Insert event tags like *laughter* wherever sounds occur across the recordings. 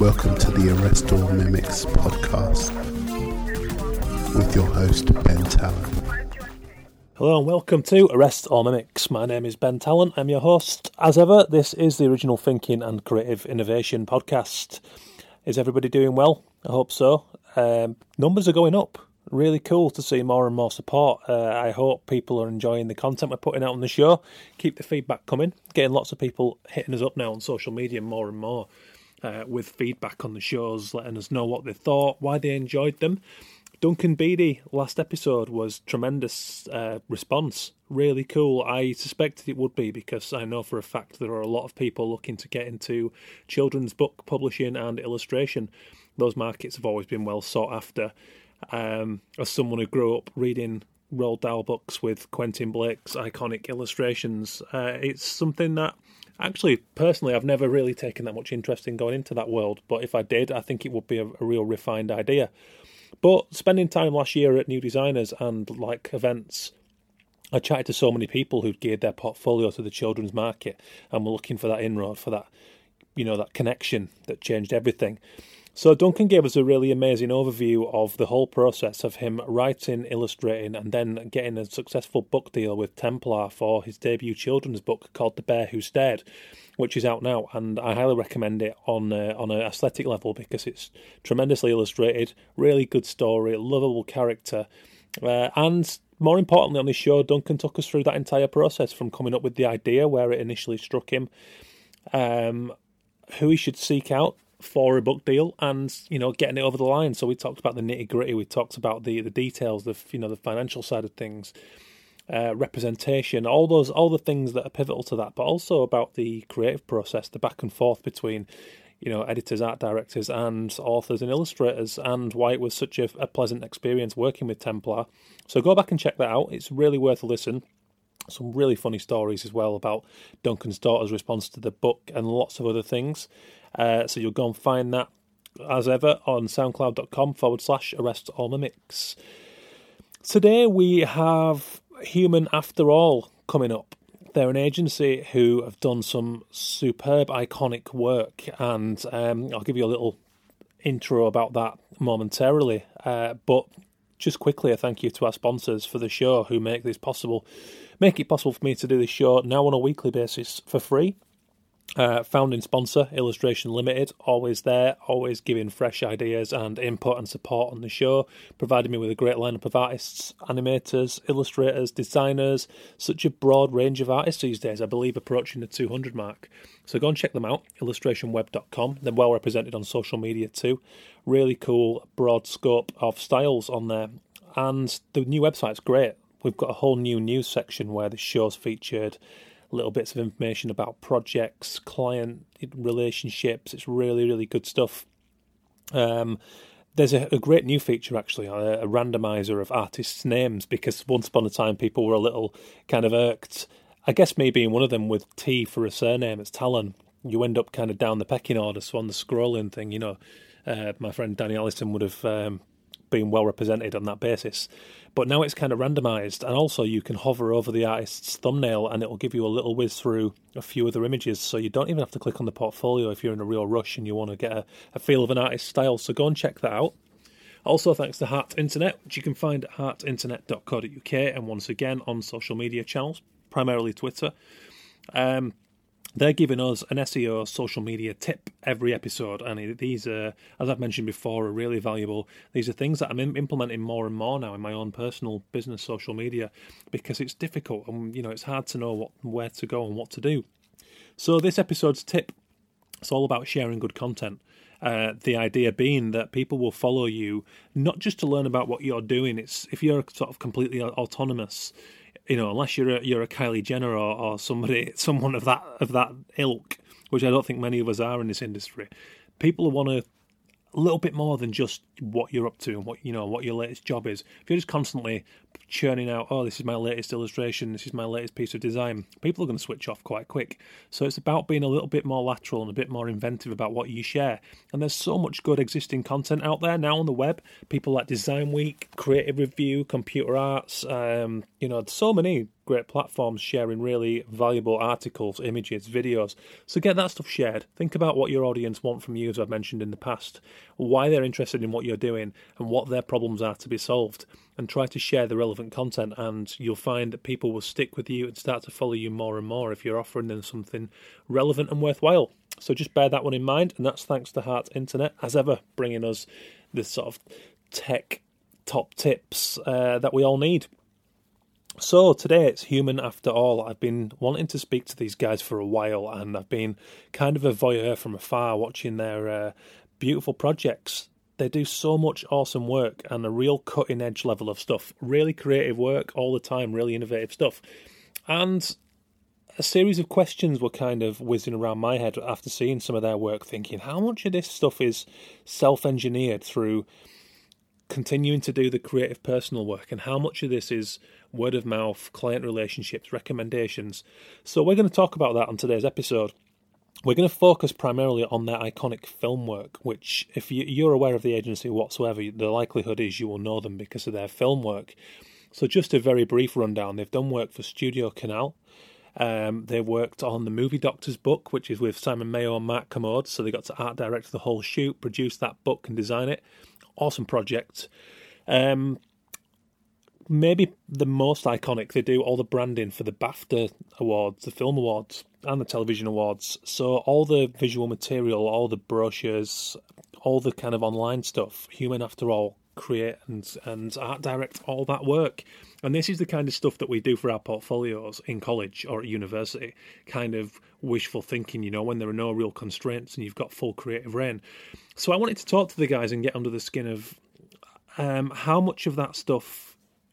Welcome to the Arrest All Mimics podcast with your host, Ben Tallon. Hello and welcome to Arrest All Mimics. My name is Ben Tallon. I'm your host. As ever, this is the original thinking and creative innovation podcast. Is everybody doing well? I hope so. Um, numbers are going up. Really cool to see more and more support. Uh, I hope people are enjoying the content we're putting out on the show. Keep the feedback coming. Getting lots of people hitting us up now on social media more and more uh, with feedback on the shows, letting us know what they thought, why they enjoyed them. Duncan Beedie last episode was tremendous uh, response, really cool. I suspected it would be because I know for a fact there are a lot of people looking to get into children's book publishing and illustration. Those markets have always been well sought after. Um, as someone who grew up reading Roald Dahl books with Quentin Blake's iconic illustrations, uh, it's something that actually, personally, I've never really taken that much interest in going into that world. But if I did, I think it would be a, a real refined idea. But spending time last year at New Designers and like events, I chatted to so many people who'd geared their portfolio to the children's market and were looking for that inroad, for that, you know, that connection that changed everything. So Duncan gave us a really amazing overview of the whole process of him writing, illustrating, and then getting a successful book deal with Templar for his debut children's book called The Bear Who Stared, which is out now, and I highly recommend it on uh, on an aesthetic level because it's tremendously illustrated, really good story, lovable character, uh, and more importantly on this show, Duncan took us through that entire process from coming up with the idea where it initially struck him, um, who he should seek out for a book deal and you know getting it over the line. So we talked about the nitty gritty. We talked about the the details, the you know the financial side of things, uh, representation, all those all the things that are pivotal to that, but also about the creative process, the back and forth between you know editors, art directors, and authors and illustrators, and why it was such a, a pleasant experience working with Templar. So go back and check that out. It's really worth a listen some really funny stories as well about Duncan's daughter's response to the book and lots of other things. Uh, so you'll go and find that as ever on soundcloud.com forward slash arrest all mimics. Today we have Human After All coming up. They're an agency who have done some superb, iconic work, and um, I'll give you a little intro about that momentarily. Uh, but just quickly, a thank you to our sponsors for the show who make this possible, make it possible for me to do this show now on a weekly basis for free. Uh, founding sponsor, Illustration Limited, always there, always giving fresh ideas and input and support on the show, providing me with a great lineup of artists, animators, illustrators, designers, such a broad range of artists these days, I believe approaching the 200 mark. So go and check them out, illustrationweb.com. They're well represented on social media too. Really cool, broad scope of styles on there. And the new website's great. We've got a whole new news section where the show's featured little bits of information about projects, client relationships. It's really, really good stuff. Um, there's a, a, great new feature actually, a, a, randomizer of artists' names, because once upon a time people were a little kind of irked. I guess me being one of them with T for a surname, it's Tallon. You end up kind of down the pecking order. So on the scrolling thing, you know, uh, my friend Danny Allison would have um, been well represented on that basis. But now it's kind of randomized, and also you can hover over the artist's thumbnail and it will give you a little whiz through a few other images. So you don't even have to click on the portfolio if you're in a real rush and you want to get a, a feel of an artist's style. So go and check that out. Also, thanks to Heart Internet, which you can find at heartinternet.co.uk and once again on social media channels, primarily Twitter. Um, they're giving us an SEO social media tip every episode, and these are, as I've mentioned before, are really valuable. These are things that I'm implementing more and more now in my own personal business social media because it's difficult and you know it's hard to know what where to go and what to do. So this episode's tip it's all about sharing good content. Uh, the idea being that people will follow you not just to learn about what you're doing. It's if you're sort of completely autonomous, you know, unless you're a, you're a Kylie Jenner or, or somebody, *laughs* someone of that of that ilk, which I don't think many of us are in this industry. People want to a little bit more than just what you're up to and what you know what your latest job is. If you're just constantly churning out, oh, this is my latest illustration, this is my latest piece of design, people are going to switch off quite quick. So it's about being a little bit more lateral and a bit more inventive about what you share. And there's so much good existing content out there now on the web. People like Design Week, Creative Review, Computer Arts, um, you know, so many great platforms sharing really valuable articles, images, videos. So get that stuff shared. Think about what your audience want from you, as I've mentioned in the past, why they're interested in what you're doing, and what their problems are to be solved. And try to share the relevant content, and you'll find that people will stick with you and start to follow you more and more if you're offering them something relevant and worthwhile. So just bear that one in mind, and that's thanks to Heart Internet, as ever, bringing us this sort of tech top tips uh, that we all need. So today it's human after all. I've been wanting to speak to these guys for a while, and I've been kind of a voyeur from afar, watching their uh, beautiful projects. They do so much awesome work and a real cutting edge level of stuff. Really creative work all the time, really innovative stuff. And a series of questions were kind of whizzing around my head after seeing some of their work, thinking how much of this stuff is self engineered through continuing to do the creative personal work and how much of this is word of mouth, client relationships, recommendations. So, we're going to talk about that on today's episode. We're going to focus primarily on their iconic film work, which, if you're aware of the agency whatsoever, the likelihood is you will know them because of their film work. So, just a very brief rundown they've done work for Studio Canal. Um, they worked on the Movie Doctors book, which is with Simon Mayo and Mark Kermode. So, they got to art direct the whole shoot, produce that book, and design it. Awesome project. Um, maybe the most iconic. They do all the branding for the BAFTA awards, the film awards, and the television awards. So all the visual material, all the brochures, all the kind of online stuff. Human, after all, create and and art direct all that work. And this is the kind of stuff that we do for our portfolios in college or at university. Kind of wishful thinking, you know, when there are no real constraints and you've got full creative reign. So I wanted to talk to the guys and get under the skin of um, how much of that stuff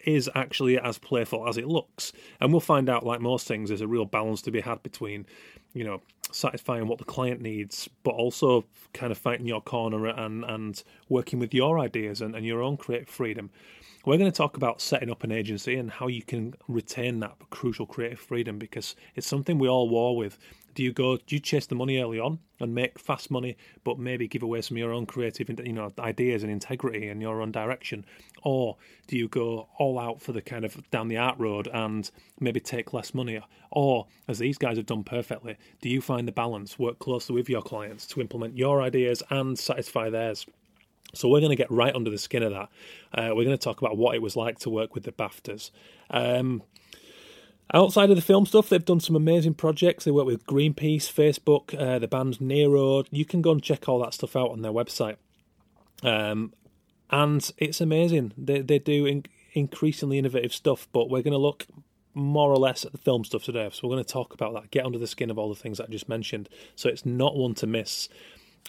is actually as playful as it looks. And we'll find out, like most things, there's a real balance to be had between, you know, satisfying what the client needs, but also kind of fighting your corner and, and working with your ideas and, and your own creative freedom. We're going to talk about setting up an agency and how you can retain that crucial creative freedom because it's something we all war with do you go? Do you chase the money early on and make fast money, but maybe give away some of your own creative, you know, ideas and integrity and your own direction, or do you go all out for the kind of down the art road and maybe take less money, or as these guys have done perfectly, do you find the balance, work closely with your clients to implement your ideas and satisfy theirs? So we're going to get right under the skin of that. Uh, we're going to talk about what it was like to work with the BAFTAs. Um, Outside of the film stuff, they've done some amazing projects. They work with Greenpeace, Facebook, uh, the band Nero. You can go and check all that stuff out on their website. Um, and it's amazing. They they do in, increasingly innovative stuff, but we're going to look more or less at the film stuff today. So we're going to talk about that, get under the skin of all the things that I just mentioned. So it's not one to miss.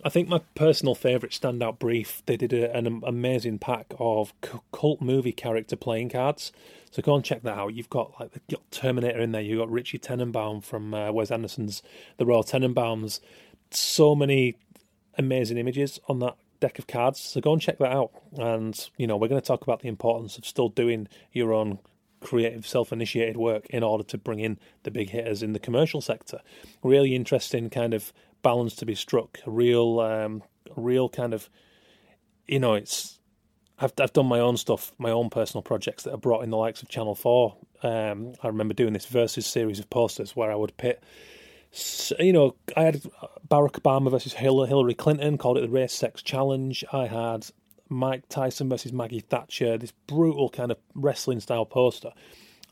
I think my personal favourite standout brief, they did a, an amazing pack of cult movie character playing cards. So go and check that out. You've got like the Terminator in there. You've got Richie Tenenbaum from uh, Wes Anderson's The Royal Tenenbaums. So many amazing images on that deck of cards. So go and check that out. And, you know, we're going to talk about the importance of still doing your own creative, self initiated work in order to bring in the big hitters in the commercial sector. Really interesting kind of balance to be struck. A real, um, a real kind of, you know, it's. I've I've done my own stuff, my own personal projects that have brought in the likes of Channel Four. Um, I remember doing this versus series of posters where I would pit. You know, I had Barack Obama versus Hillary Clinton, called it the Race Sex Challenge. I had Mike Tyson versus Maggie Thatcher, this brutal kind of wrestling style poster.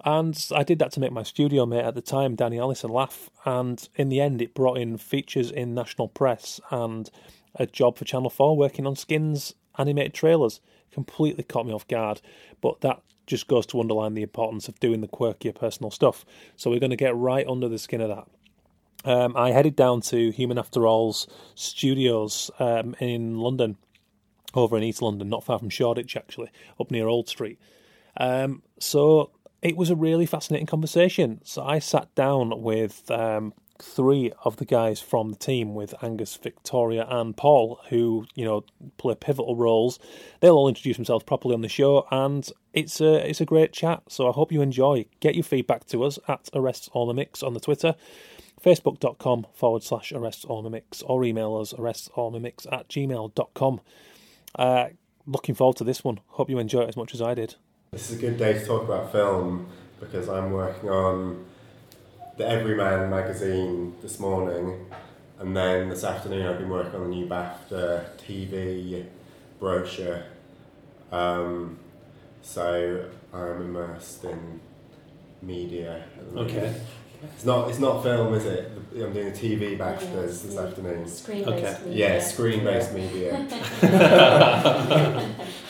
And I did that to make my studio mate at the time, Danny Allison, laugh. And in the end, it brought in features in national press and a job for Channel 4 working on Skins animated trailers. Completely caught me off guard. But that just goes to underline the importance of doing the quirkier personal stuff. So we're going to get right under the skin of that. Um, I headed down to Human After All's studios um, in London, over in East London, not far from Shoreditch, actually, up near Old Street. Um, so it was a really fascinating conversation. So I sat down with um, three of the guys from the team with Angus, Victoria, and Paul, who you know play pivotal roles. They'll all introduce themselves properly on the show, and it's a it's a great chat. So I hope you enjoy. Get your feedback to us at Arrest All Mimics on the Twitter, facebook.com forward slash Arrest All Mimics, or email us Arrest All Mimics at gmail.com. Uh, looking forward to this one. Hope you enjoy it as much as I did. This is a good day to talk about film because I'm working on the Everyman magazine this morning, and then this afternoon I've been working on the new BAFTA TV brochure. Um, so I'm immersed in media. At the moment. Okay. It's not. It's not film, is it? I'm doing the TV BAFTAs this afternoon. Screen Okay. based media. Yeah, screen-based media. *laughs* *laughs*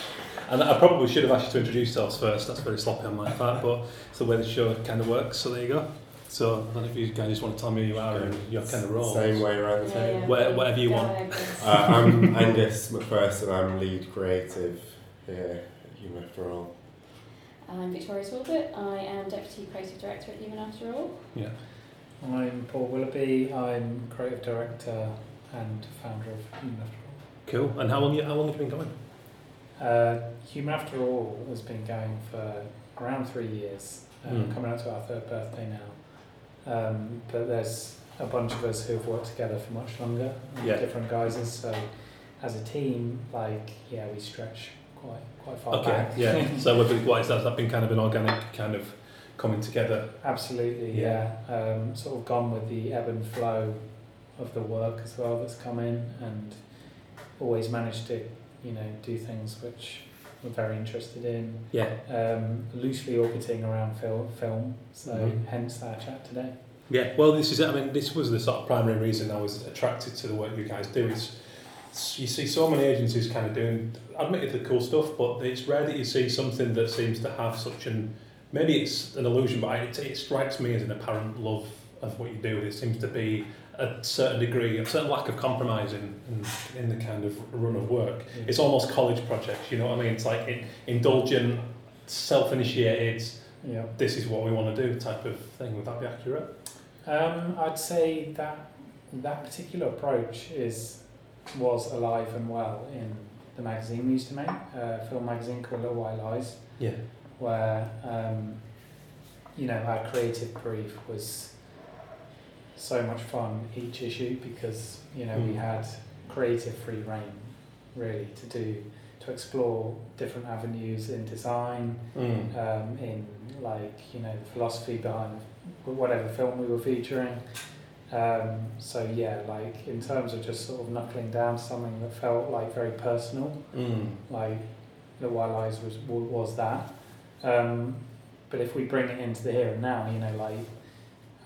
And I probably should have asked you to introduce yourselves first. That's very sloppy on my part, but it's the way the show kind of works. So there you go. So I don't know if you guys just want to tell me who you are and your kind of role. Same way around the Yeah, table. yeah. Where- whatever you want. ahead, Chris. Uh, I'm Angus MacPherson. I'm lead creative here at Human After All. I'm Victoria Talbot. I am Deputy Creative Director at Human After All. Yeah. I'm Paul Willoughby. I'm creative director and founder of Human After All. Cool. And how long you how long have you been going? Uh, Human After All has been going for around three years, um, Mm. coming up to our third birthday now. Um, but there's a bunch of us who've worked together for much longer, in Yeah. different guises. So as a team, like yeah, we stretch quite quite far Okay. back. Yeah. *laughs* so what what is that? Has that been kind of an organic kind of coming together? Absolutely, yeah. Um, sort of gone with the ebb and flow of the work as well that's come in, and always managed to, you know, do things which we're very interested in. Yeah. Um, loosely orbiting around fil- film, so Mhm. hence our chat today. Yeah. Well, this is. I mean, this was the sort of primary reason I was attracted to the work you guys do. Is you see so many agencies kind of doing, admittedly cool stuff, but it's rare that you see something that seems to have such an. Maybe it's an illusion, but it, it strikes me as an apparent love of what you do. It seems to be a certain degree, a certain lack of compromise in, in, in the kind of run of work. It's almost college projects, you know what I mean? It's like in, indulgent, self-initiated, Yeah. this is what we want to do type of thing. Would that be accurate? Um, I'd say that that particular approach is was alive and well in the magazine we used to make, a film magazine called Little White Lies. Yeah. where um, you know our creative brief was so much fun each issue because you know we Mm. had creative free reign really to do to explore different avenues in design Mm. um, in like you know the philosophy behind whatever film we were featuring um, so yeah like in terms of just sort of knuckling down something that felt like very personal Mm. like the White Lies was was that. Um, but if we bring it into the here and now, you know, like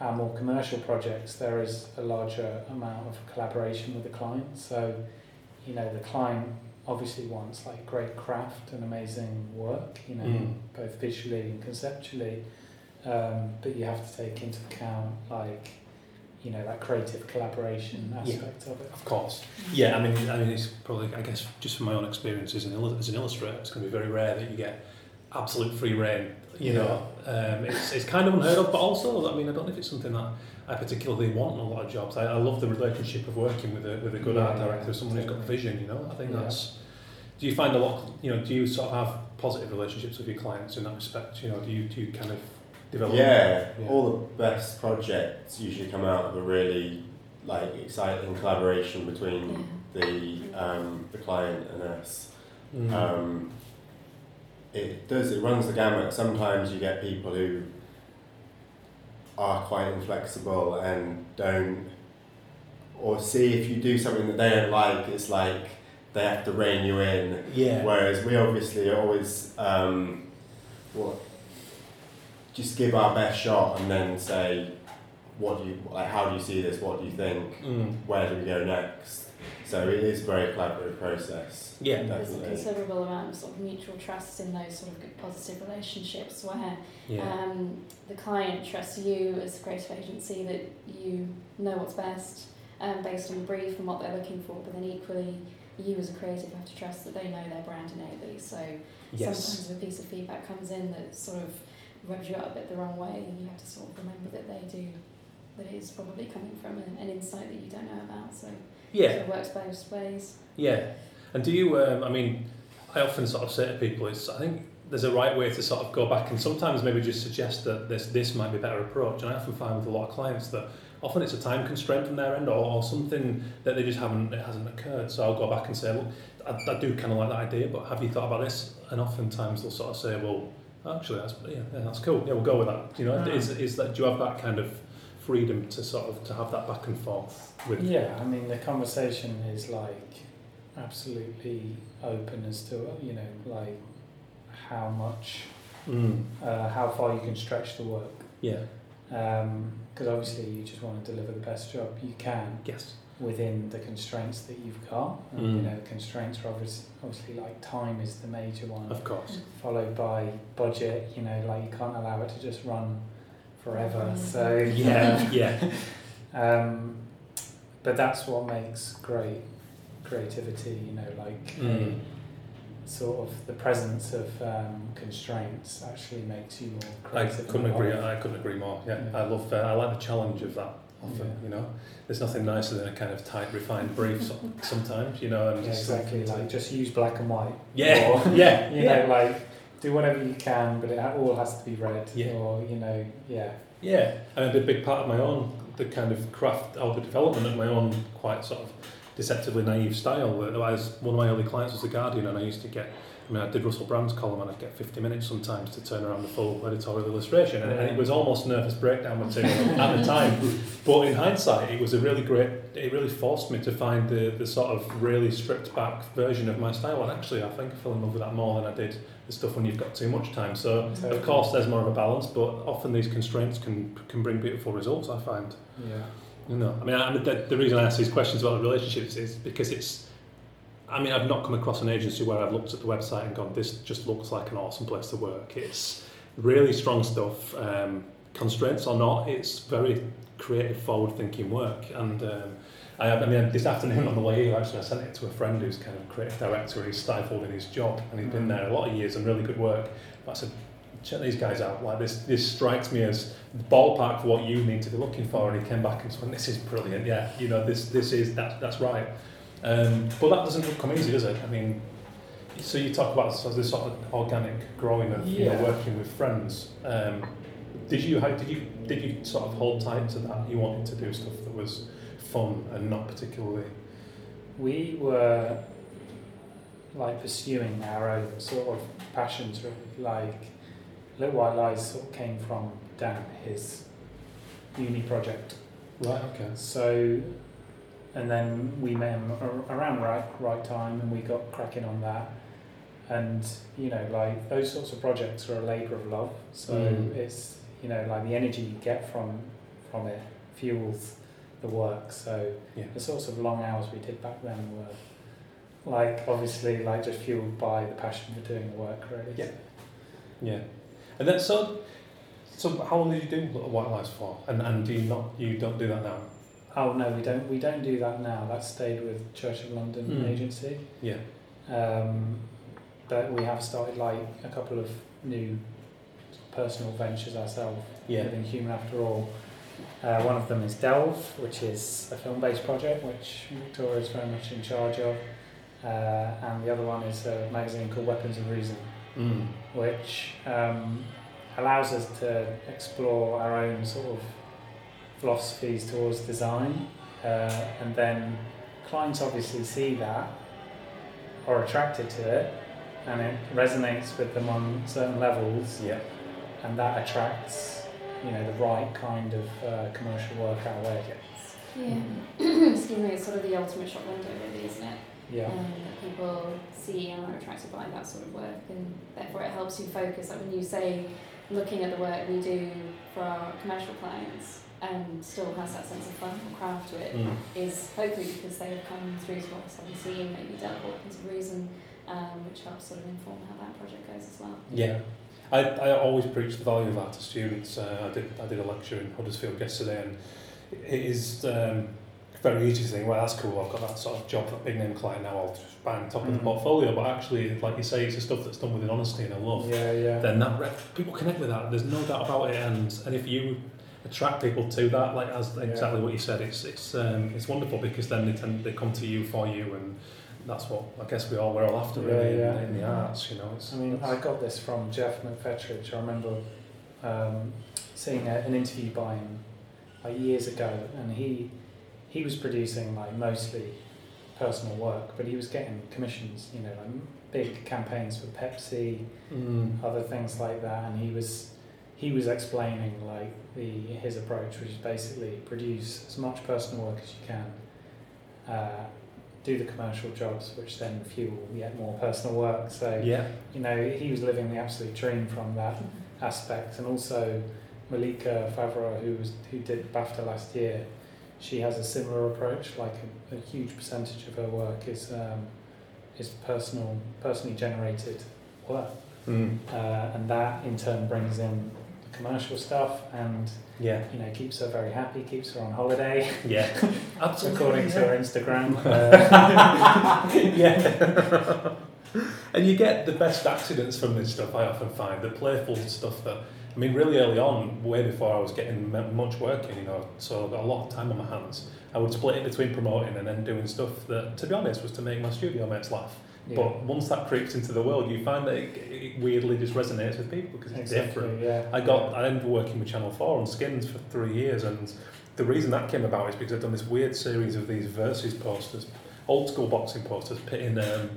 our more commercial projects, there is a larger amount of collaboration with the client. So, you know, the client obviously wants like great craft and amazing work, you know, Mm. both visually and conceptually. Um, but you have to take into account like, you know, that creative collaboration Yeah. aspect of it. Of course. Yeah, I mean, I mean, it's probably, I guess, just from my own experience as an, as an illustrator, it's going to be very rare that you get absolute free reign. You know, um, it's, it's kind of unheard of, but also, I mean, I don't know if it's something that I particularly want in a lot of jobs. I, I love the relationship of working with a with a good Yeah, art yeah, director, someone who's got vision. You know, I think Yeah. that's. Do you find a lot? You know, do you sort of have positive relationships with your clients in that respect? You know, do you do you kind of develop? Yeah, Yeah. all the best projects usually come out of a really like exciting collaboration between the um, the client and us. Mm. Um, it does. It runs the gamut. Sometimes you get people who are quite inflexible and don't, or see if you do something that they don't like, it's like they have to rein you in. yeah. Whereas we obviously always, um, what, just give our best shot and then say, what do you like? How do you see this? What do you think? Mm. Where do we go next? So it is a very collaborative process. Yeah. There's a considerable amount of sort of mutual trust in those sort of good positive relationships where Yeah. um, the client trusts you as a creative agency that you know what's best um, based on the brief and what they're looking for, but then equally you as a creative have to trust that they know their brand innately. So yes. sometimes if a piece of feedback comes in that sort of rubs you up a bit the wrong way, and you have to sort of remember that they do that is probably coming from an, an insight that you don't know about. So Yeah, it works both ways. yeah. And do you? Um, I mean, I often sort of say to people, it's I think there's a right way to sort of go back and sometimes maybe just suggest that this this might be a better approach. And I often find with a lot of clients that often it's a time constraint from their end or, or something that they just haven't it hasn't occurred. So I'll go back and say, well, I, I do kind of like that idea, but have you thought about this? And oftentimes they'll sort of say, well, actually that's yeah, yeah that's cool. Yeah, we'll go with that. You know, Mm. is is that do you have that kind of freedom to sort of to have that back and forth with Yeah, I mean the conversation is like absolutely open as to you know like how much, Mm, uh, how far you can stretch the work. yeah. Because obviously you just want to deliver the best job you can Yes. within the constraints that you've got. And, Mm. You know, constraints are obviously, obviously like time is the major one, Of course. followed by budget. You know, like you can't allow it to just run forever. Mm. So Yeah, yeah. *laughs* Um, but that's what makes great creativity, you know, like Mm. a, sort of the presence of um, constraints actually makes you more creative. I couldn't agree. evolve. I couldn't agree more. Yeah, Yeah. I love. Uh, I like the challenge of that. Often, Yeah. you know, there's nothing nicer than a kind of tight, refined brief. so- *laughs* sometimes, you know, and Yeah, just exactly. Like just use black and white. yeah, Or, *laughs* yeah, you yeah, know, like do whatever you can, but it all has to be read. Yeah. Or you know, yeah. yeah. And a big part of my own, the kind of craft or the development of my own quite sort of deceptively naive style. Was one of my early clients was the Guardian, and I used to get. I mean, I did Russell Brand's column, and I'd get 50 minutes sometimes to turn around the full editorial illustration, and, and it was almost nervous breakdown material at the time. *laughs* But in hindsight, it was a really great. It really forced me to find the, the sort of really stripped back version of my style. And actually, I think I fell in love with that more than I did the stuff when you've got too much time. So, of course, there's more of a balance, but often these constraints can can bring beautiful results. I find. Yeah. You know, I mean, I, the, the reason I ask these questions about the relationships is because it's. I mean, I've not come across an agency where I've looked at the website and gone, "This just looks like an awesome place to work." It's really strong stuff. Um, constraints or not, it's very creative, forward-thinking work. And um, I, I mean, this afternoon on the way here, actually, I sent it to a friend who's kind of creative director. He's stifled in his job, and he's been Mm. there a lot of years and really good work. But I said, check these guys out. Like this, this strikes me as the ballpark for what you need to be looking for. And he came back and said, "This is brilliant. Yeah, you know, this, this is that, that's right." Um, but that doesn't come easy, does it? I mean, so you talk about sort of this sort of organic growing of you know working with friends. Um, did you how did you did you sort of hold tight to that? You wanted to do stuff that was fun and not particularly. We were like pursuing our own sort of passions, really. Like Little White Lies sort of came from Dan, his uni project. Right. Okay. So, and then we met him ar- around right right time, and we got cracking on that. And you know, like those sorts of projects are a labour of love. So Mm. it's you know like the energy you get from from it fuels the work. So Yeah. the sorts of long hours we did back then were like obviously like just fueled by the passion for doing the work. Really. Yeah. Yeah. And then so. So how long did you do White Lies for? And and do you not you don't do that now? Oh no, we don't. We don't do that now. That stayed with Church of London Mm. agency. Yeah. Um, but we have started like a couple of new personal ventures ourselves Yeah. within Human After All. Uh, one of them is Delve, which is a film-based project which Victoria is very much in charge of, uh, and the other one is a magazine called Weapons of Reason, Mm. which um, allows us to explore our own sort of philosophies towards design, uh, and then clients obviously see that, are attracted to it, and it resonates with them on certain levels, Yeah. and that attracts, you know, the right kind of uh, commercial work our way. Yeah. *clears throat* Excuse me, it's sort of the ultimate shop window, really, isn't it? Yeah. Um, that people see and are attracted by that sort of work, and therefore it helps you focus. Like when you say, looking at the work we do for our commercial clients, and still has that sense of fun and craft to it, Mm. is hopefully because they have come through to us, having seen maybe dealt with some reason, um, which helps sort of inform how that project goes as well. Yeah. I, I always preach the value of that to students. Uh, I did I did a lecture in Huddersfield yesterday, and it is um, very easy to think, well, that's cool. I've got that sort of job, that big name client now. I'll just bang top of the Mm. portfolio. But actually, like you say, it's the stuff that's done with an honesty and a love. Yeah, yeah. Then that re- people connect with that. There's no doubt about it. And and if you, attract people to that. Like as Yeah. exactly what you said, it's it's um, it's wonderful because then they tend they come to you for you, and that's what I guess we all we're all after really Yeah, yeah. In, in the arts. You know, it's, I mean, I got this from Geoff McFetridge. I remember um, seeing a, an interview by him like years ago, and he he was producing like mostly personal work, but he was getting commissions. You know, like big campaigns for Pepsi, Mm. other things like that, and he was he was explaining like the his approach, which is basically produce as much personal work as you can, uh, do the commercial jobs, which then fuel yet more personal work. So yeah. you know he was living the absolute dream from that aspect, and also Malika Favre, who was who did BAFTA last year, she has a similar approach. Like a, a huge percentage of her work is um, is personal, personally generated work Mm. uh, and that in turn brings in the commercial stuff and Yeah. you know keeps her very happy keeps her on holiday Yeah. Absolutely. *laughs* according to her instagram uh, *laughs* yeah. and you get the best accidents from this stuff, I often find. The playful stuff that, I mean, really early on, way before I was getting much work in, you know, so I've got a lot of time on my hands, I would split it between promoting and then doing stuff that, to be honest, was to make my studio mates laugh. Yeah, But once that creeps into the world, you find that it, it weirdly just resonates with people because it's different. yeah. I got I ended up working with Channel Four on Skins for three years, and the reason that came about is because I've done this weird series of these versus posters, old school boxing posters, pitting um,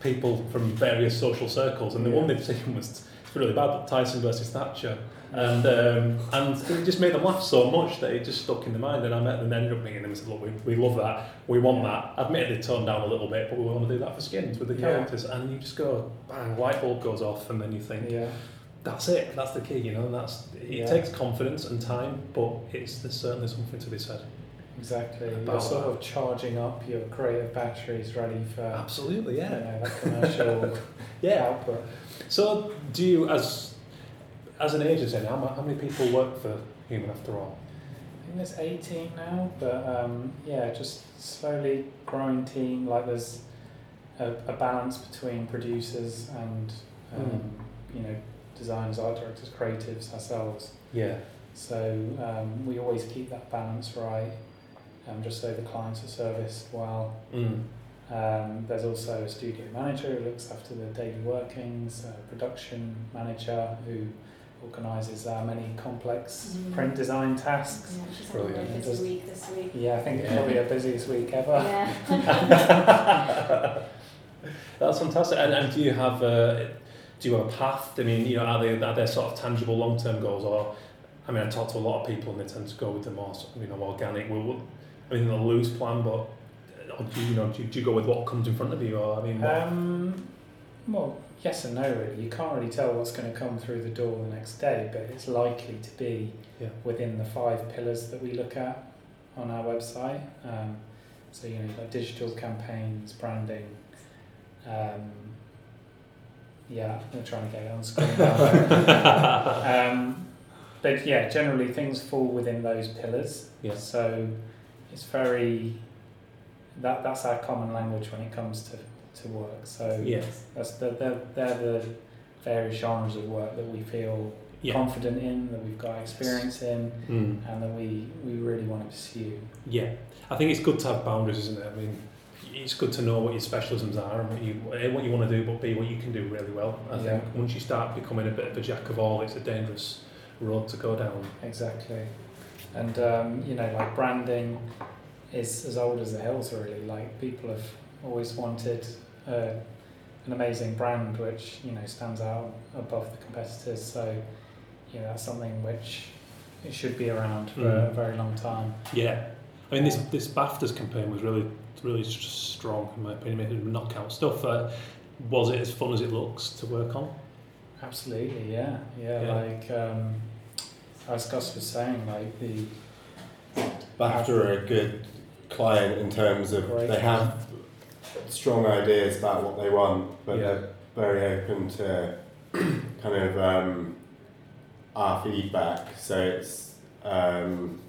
people from various social circles, and the one they've seen was it's really bad, but Tyson versus Thatcher, and um, and it just made them laugh so much that it just stuck in their mind. And I met them, ended up meeting them, and said, look, we, we love that, we want that. Admittedly, toned down a little bit, but we want to do that for Skins with the Yeah. characters, and you just go bang, light bulb goes off, and then you think yeah that's it. That's the key, you know. And that's it. Yeah. Takes confidence and time, but it's there's certainly something to be said. exactly you're sort that. of charging up your creative batteries ready for Absolutely, you know that commercial *laughs* yeah. output So, do you, as as an agency, now, how many people work for Human After All? I think there's 18 now, but um, yeah, just slowly growing team. Like there's a, a balance between producers and um, you know designers, art directors, creatives ourselves. Yeah. So um, we always keep that balance right, um, just so the clients are serviced well. Mm. Um, there's also a studio manager who looks after the daily workings, a production manager who organises our many complex Mm. print design tasks. Yeah, she's Brilliant. really Just- busy week this week. Yeah, I think Yeah. probably our busiest week ever. Yeah. *laughs* That's fantastic. And, and do you have a do you have a path? I mean, you know, are they are there sort of tangible long term goals, or I mean, I talk to a lot of people and they tend to go with the more you know organic. Well, I mean, the loose plan, but do you, you know do you, do you go with what comes in front of you, or I mean, what, Um, well, yes and no, really. You can't really tell what's going to come through the door the next day, but it's likely to be Yeah. within the five pillars that we look at on our website. Um, so, you know, you've digital campaigns, branding. Um, yeah, I'm trying to get it on screen. now. *laughs* um, but yeah, generally things fall within those pillars. Yeah. So it's very that that's our common language when it comes to, to work. So yes, that's the they're, they're the various genres of work that we feel yeah, confident in, that we've got experience in, mm. and that we, we really want to pursue. yeah. I think it's good to have boundaries, isn't it? I mean. It's good to know what your specialisms are and what you A, what you want to do, but B what you can do really well. I Yeah. think once you start becoming a bit of a jack of all, it's a dangerous road to go down. Exactly. And um, you know, like branding is as old as the hills really. Like people have always wanted uh, an amazing brand which, you know, stands out above the competitors. So, you know, that's something which it should be around for Mm. a very long time. Yeah, I mean this this BAFTAs campaign was really really strong in my opinion. It had knockout stuff. Uh, was it as fun as it looks to work on? Absolutely, yeah. Yeah, Yeah. like um, as Gus was saying, like the BAFTA are a good client in terms of they have strong ideas about what they want, but Yeah. they're very open to *clears throat* kind of um, our feedback. So it's um,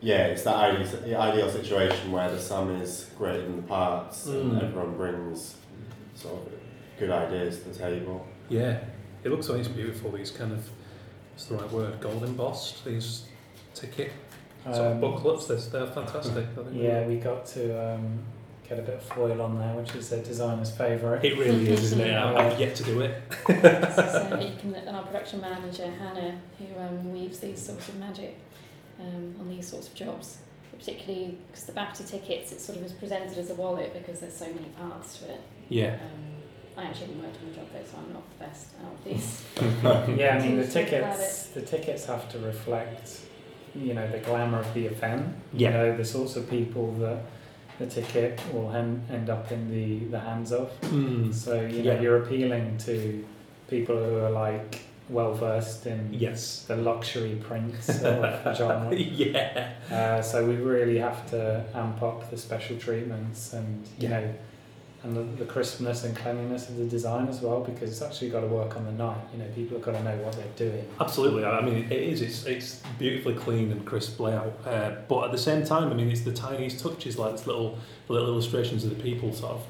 yeah, it's that ideal, the ideal situation where the sum is greater than the parts, Mm. and everyone brings sort of good ideas to the table. Yeah, it looks like it's beautiful. These kind of what's the right word? Gold embossed. These ticket sort of Um, booklets. They're, they're fantastic. Yeah, we got to um, get a bit of foil on there, which is a designer's favourite. It really is, isn't it? I've, I've yet to do it. *laughs* so you can, our production manager Hannah, who um, weaves these sorts of magic um, on these sorts of jobs, particularly because the BAFTA tickets, it sort of is presented as a wallet because there's so many parts to it. Yeah. Um, I actually haven't worked on the job though, so I'm not the best out of these. *laughs* Yeah, I mean the Seems to be tickets. The tickets have to reflect, you know, the glamour of the event. Yeah. You know, the sorts of people that the ticket will hen- end up in the, the hands of. Mm. So you know, Yeah. you're appealing to people who are like well versed in Yes. the luxury prints of *laughs* genre. yeah. Uh, so we really have to amp up the special treatments and you Yeah. know, and the, the crispness and cleanliness of the design as well, because it's actually got to work on the night. You know, people have got to know what they're doing. Absolutely. I mean, it is. It's it's beautifully clean and crisp layout. Uh, but at the same time, I mean, it's the tiniest touches, like this little little illustrations of the people, sort of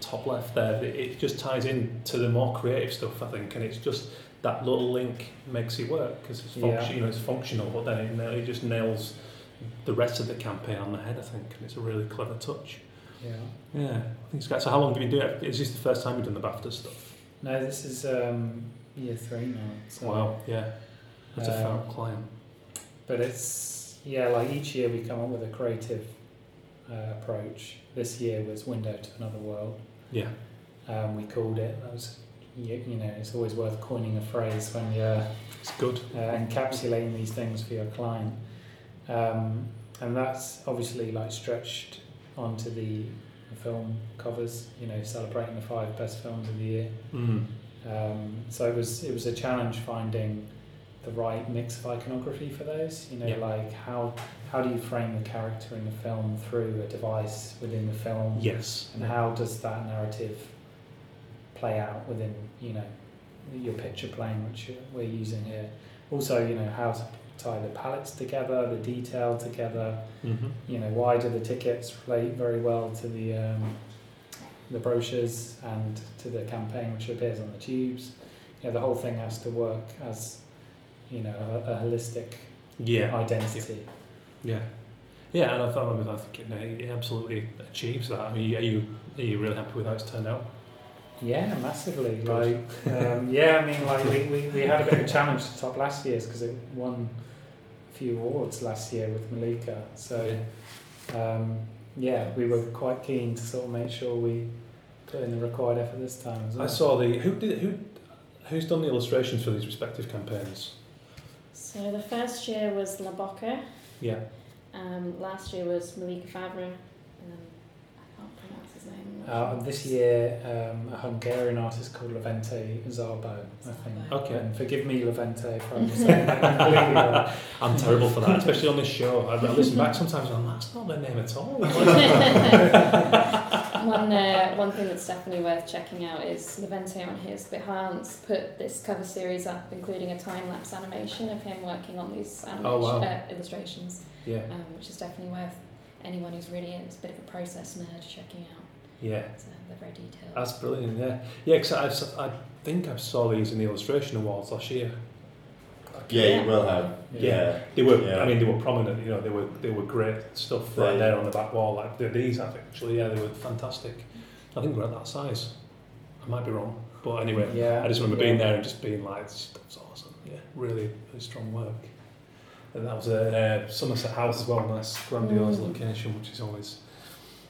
top left there. It, it just ties in to the more creative stuff, I think, and it's just that little link makes it work because it's function, Yeah. you know, it's functional. But then it, it just nails the rest of the campaign on the head, I think, and it's a really clever touch. Yeah. Yeah, I think it's. So, how long have you been doing it? Is this the first time you've done the BAFTA stuff? No, this is um, year three now. So, Wow, yeah, that's a Um, fair client. But it's yeah, like each year we come up with a creative uh, approach. This year was Window to Another World. Yeah. Um, we called it. That was you, you know, it's always worth coining a phrase when you're It's good. uh, encapsulating these things for your client. Um, and that's obviously like stretched onto the, the film covers, you know, celebrating the five best films of the year. Mm. Um, so it was it was a challenge finding the right mix of iconography for those. You know, Yeah. like how how do you frame the character in the film through a device within the film, Yes. and how does that narrative play out within you know your picture plane, which we're using here. Also, you know how to tie the palettes together, the detail together. Mm-hmm. You know, why do the tickets relate very well to the um, the brochures and to the campaign which appears on the tubes? You know, the whole thing has to work as you know a, a holistic Yeah. identity. Yeah. Yeah, Yeah, and I thought I, mean, I think it, it absolutely achieves that. I mean, are you are you really happy with how it's turned out? Yeah, massively. Good. Like, um, yeah, I mean, like we, we, we had a bit of a challenge to top last year's because it won a few awards last year with Malika. So, um, yeah, we were quite keen to sort of make sure we put in the required effort this time as well. I saw the who did who who's done the illustrations for these respective campaigns. So the first year was La Boca, Yeah. um, last year was Malika Favre, and then I can't pronounce his name. I'm not Uh, sure. this year, um, a Hungarian artist called Levente Zarbo, I think. Okay. And forgive me, Levente, if I'm *laughs* saying that completely wrong. I'm terrible for that, especially on this show. I, I listen back sometimes and I'm like, that's not their name at all. *laughs* *laughs* one uh, one thing that's definitely worth checking out is Levente on his Behance put this cover series up, including a time lapse animation of him working on these animation, Oh, wow. uh, illustrations, yeah. um, which is definitely worth anyone who's really a bit of a process nerd checking out. Yeah. So they're very detailed. That's brilliant, yeah. Yeah, because I, I think I saw these in the illustration awards last year. Yeah, you will have. Yeah. They were, Yeah. I mean, they were prominent. You know, they were they were great stuff right They- there on the back wall. Like the- these, I think actually, yeah, they were fantastic. I think they're at that size. I might be wrong, but anyway, Yeah. I just remember yeah. being there and just being like, "This stuff's awesome." Yeah, really, really strong work. And that was a uh, Somerset House as well, nice grandiose Mm. location, which is always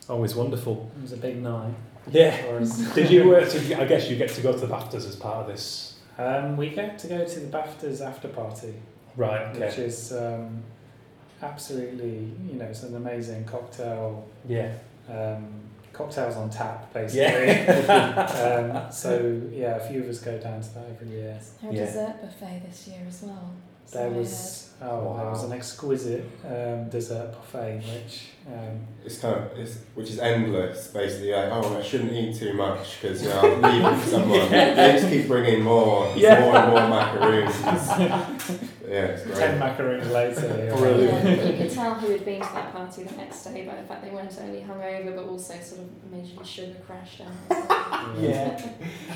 always wonderful. It was a big night. Yeah. *laughs* Did you? Uh, so I guess you get to go to the BAFTAs as part of this, Um, we get to go to the BAFTAs after party, right? which is um, absolutely, you know, it's an amazing cocktail. yeah. Um, cocktails on tap, basically. Yeah. *laughs* *laughs* um, so yeah, a few of us go down to that every year. There a Yeah. dessert buffet this year as well. So There was oh, there was an exquisite um, dessert buffet, which um, It's kind of, it's, which is endless, basically. Like, oh, I shouldn't eat too much because you know I'll leave it for *laughs* someone. They just keep bringing more, Yeah. more and more macaroons. *laughs* Yeah, Ten great. macaroons later. yeah. *laughs* Brilliant. Yeah, you could tell who had been to that party the next day by the fact they weren't only hungover but also sort of majorly sugar crashed out. *laughs* Yeah.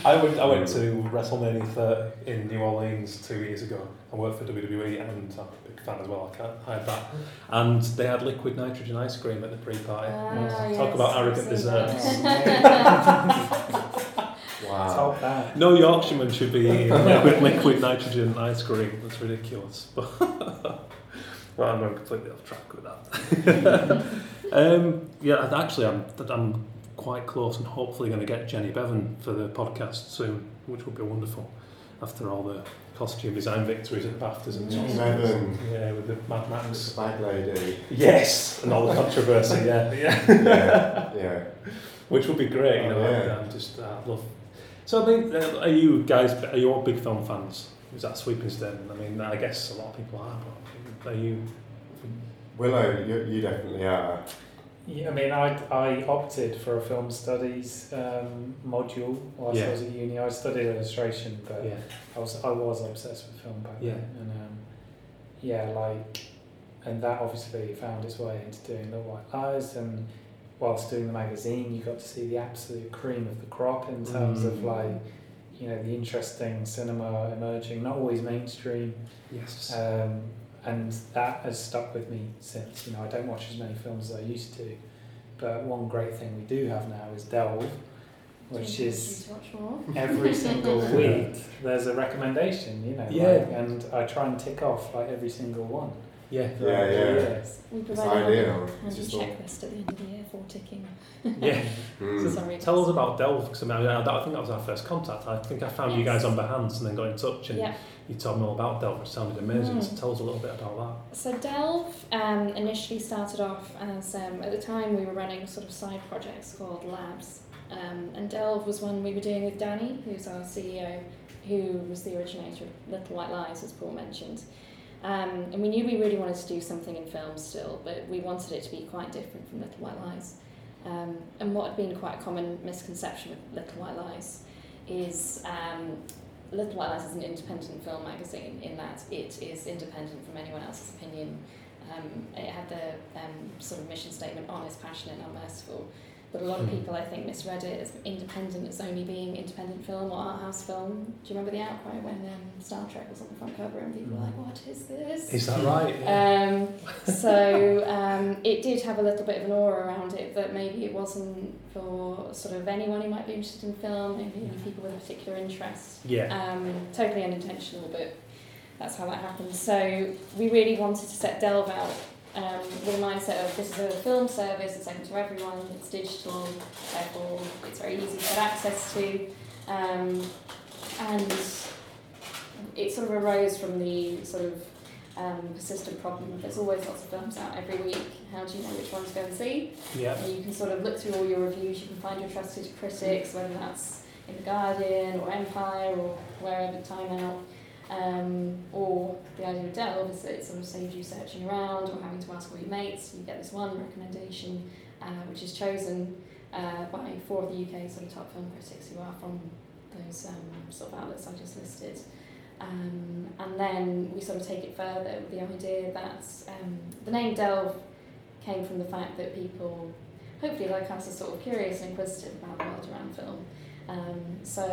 I went. I went to WrestleMania 30 in New Orleans two years ago. I worked for WWE, and I'm a big fan as well. I can't hide that. And they had liquid nitrogen ice cream at the pre-party. Ah, Talk yes, about arrogant desserts. *laughs* that. Wow. Top that. No Yorkshireman should be eating *laughs* liquid, liquid nitrogen ice cream. That's ridiculous. *laughs* well, I'm going completely off track with that. *laughs* um, yeah, actually, I'm I'm quite close and hopefully going to get Jenny Beavan for the podcast soon, which would be wonderful after all the costume design victories at the BAFTAs and Jenny the Oscars. Beavan. Yeah, with the Mad The Max. bag lady. Yes, and all the controversy. Yeah, yeah. Yeah, yeah. which would be great. You Oh, know, yeah. I'm just uh, love. So I mean, uh, are you guys? Are you all big film fans? Is that sweeping statement? I mean, I guess a lot of people are. But are you? Willow, you, you definitely are. Yeah, I mean, I, I opted for a film studies um, module whilst Yeah. I was at uni. I studied illustration, but Yeah. I was I was obsessed with film back Yeah. then, and um, yeah, like, and that obviously found its way into doing the White Lies, and whilst doing the magazine, you got to see the absolute cream of the crop in terms of Mm. like, you know, the interesting cinema emerging, not always mainstream, Yes. um, and that has stuck with me since. You know, I don't watch as many films as I used to, but one great thing we do have now is Delve, which Do is want to watch more? every single *laughs* week there's a recommendation. You know, Yeah. like, and I try and tick off like every single one. Yeah. Yeah, throughout the yeah. year. We It's provide a ideal. handy just all. checklist at the end of the year for ticking. Yeah. *laughs* Mm. Sorry. Tell us about Delve because I, mean, I, I think that was our first contact. I think I found you guys on Behance and then got in touch and Yeah. you told me all about Delve, which sounded amazing. Mm. So tell us a little bit about that. So Delve um, initially started off as um, at the time we were running sort of side projects called Labs, um, and Delve was one we were doing with Danny, who's our CEO, who was the originator of Little White Lies, as Paul mentioned. Um, and we knew we really wanted to do something in film still, but we wanted it to be quite different from Little White Lies. Um, and what had been quite a common misconception with Little White Lies is um, Little White Lies is an independent film magazine in that it is independent from anyone else's opinion. Um, it had the um, sort of mission statement honest, passionate, and unmerciful. But a lot of Hmm. people, I think, misread it as independent as only being independent film or art house film. Do you remember the outcry when um, Star Trek was on the front cover and people were like, what is this? Is that right? *laughs* Um, so um, it did have a little bit of an aura around it that maybe it wasn't for sort of anyone who might be interested in film, maybe people with a particular interest. yeah. Um, totally unintentional, but that's how that happened. So we really wanted to set Delve out um, with a mindset of this is a film service, it's open to everyone, it's digital, therefore it's very easy to get access to. Um, and it sort of arose from the sort of um, persistent problem of there's always lots of films out every week. How do you know which one to go and see? Yeah. And you can sort of look through all your reviews, you can find your trusted critics, whether that's in The Guardian or Empire or wherever, Time Out. Um, or the idea of is that it sort of saves you searching around or having to ask all your mates. You get this one recommendation, uh, which is chosen uh, by four of the UK sort of top film critics who are from those um, sort of outlets I just listed. Um, and then we sort of take it further with the idea that um, the name Delve came from the fact that people, hopefully like us, are sort of curious and inquisitive about the world around film. Um, so,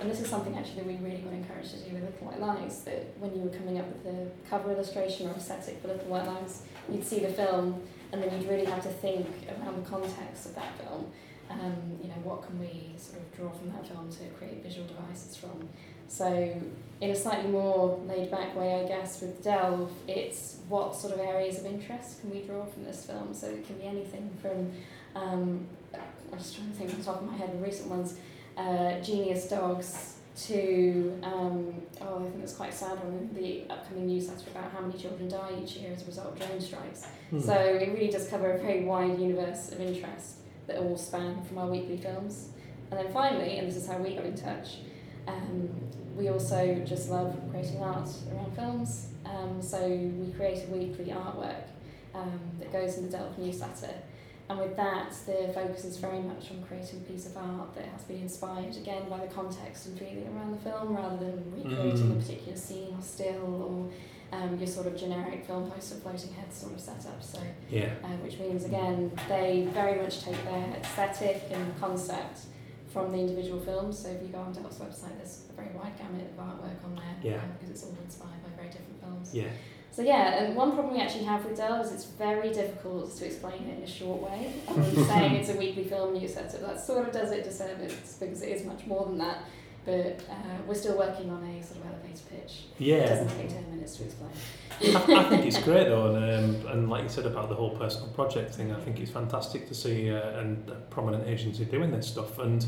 and this is something actually that we really got encouraged to do with Little White Lies, that when you were coming up with the cover illustration or aesthetic for Little White Lies, you'd see the film and then you'd really have to think around the context of that film. Um, you know, what can we sort of draw from that film to create visual devices from? So, in a slightly more laid back way, I guess, with Delve, it's what sort of areas of interest can we draw from this film? So, it can be anything from, um, I'm just trying to think the top of my head, the recent ones, uh, Genius Dogs to, um, oh, I think it's quite sad on the upcoming newsletter about how many children die each year as a result of drone strikes. Hmm. So it really does cover a very wide universe of interest that all span from our weekly films. And then finally, and this is how we got in touch, um, we also just love creating art around films. Um, so we create a weekly artwork um, that goes in the Delve newsletter. And with that, the focus is very much on creating a piece of art that has been inspired again by the context and feeling around the film rather than recreating Mm. a particular scene or still or um, your sort of generic film poster floating head sort of setup. So, Yeah. uh, which means again they very much take their aesthetic and concept from the individual films. So if you go on Delve's website, there's a very wide gamut of artwork on there Yeah. um, because it's all inspired by very different films. Yeah. So yeah, and one problem we actually have with Delve is it's very difficult to explain it in a short way. *laughs* Saying it's a weekly film news setup, that sort of does it disservice because it is much more than that. But uh, we're still working on a sort of elevator pitch. It Yeah. doesn't take 10 minutes to explain. I, I think it's *laughs* great though, and, um, and like you said about the whole personal project thing, I think it's fantastic to see uh, and a prominent agency doing this stuff. And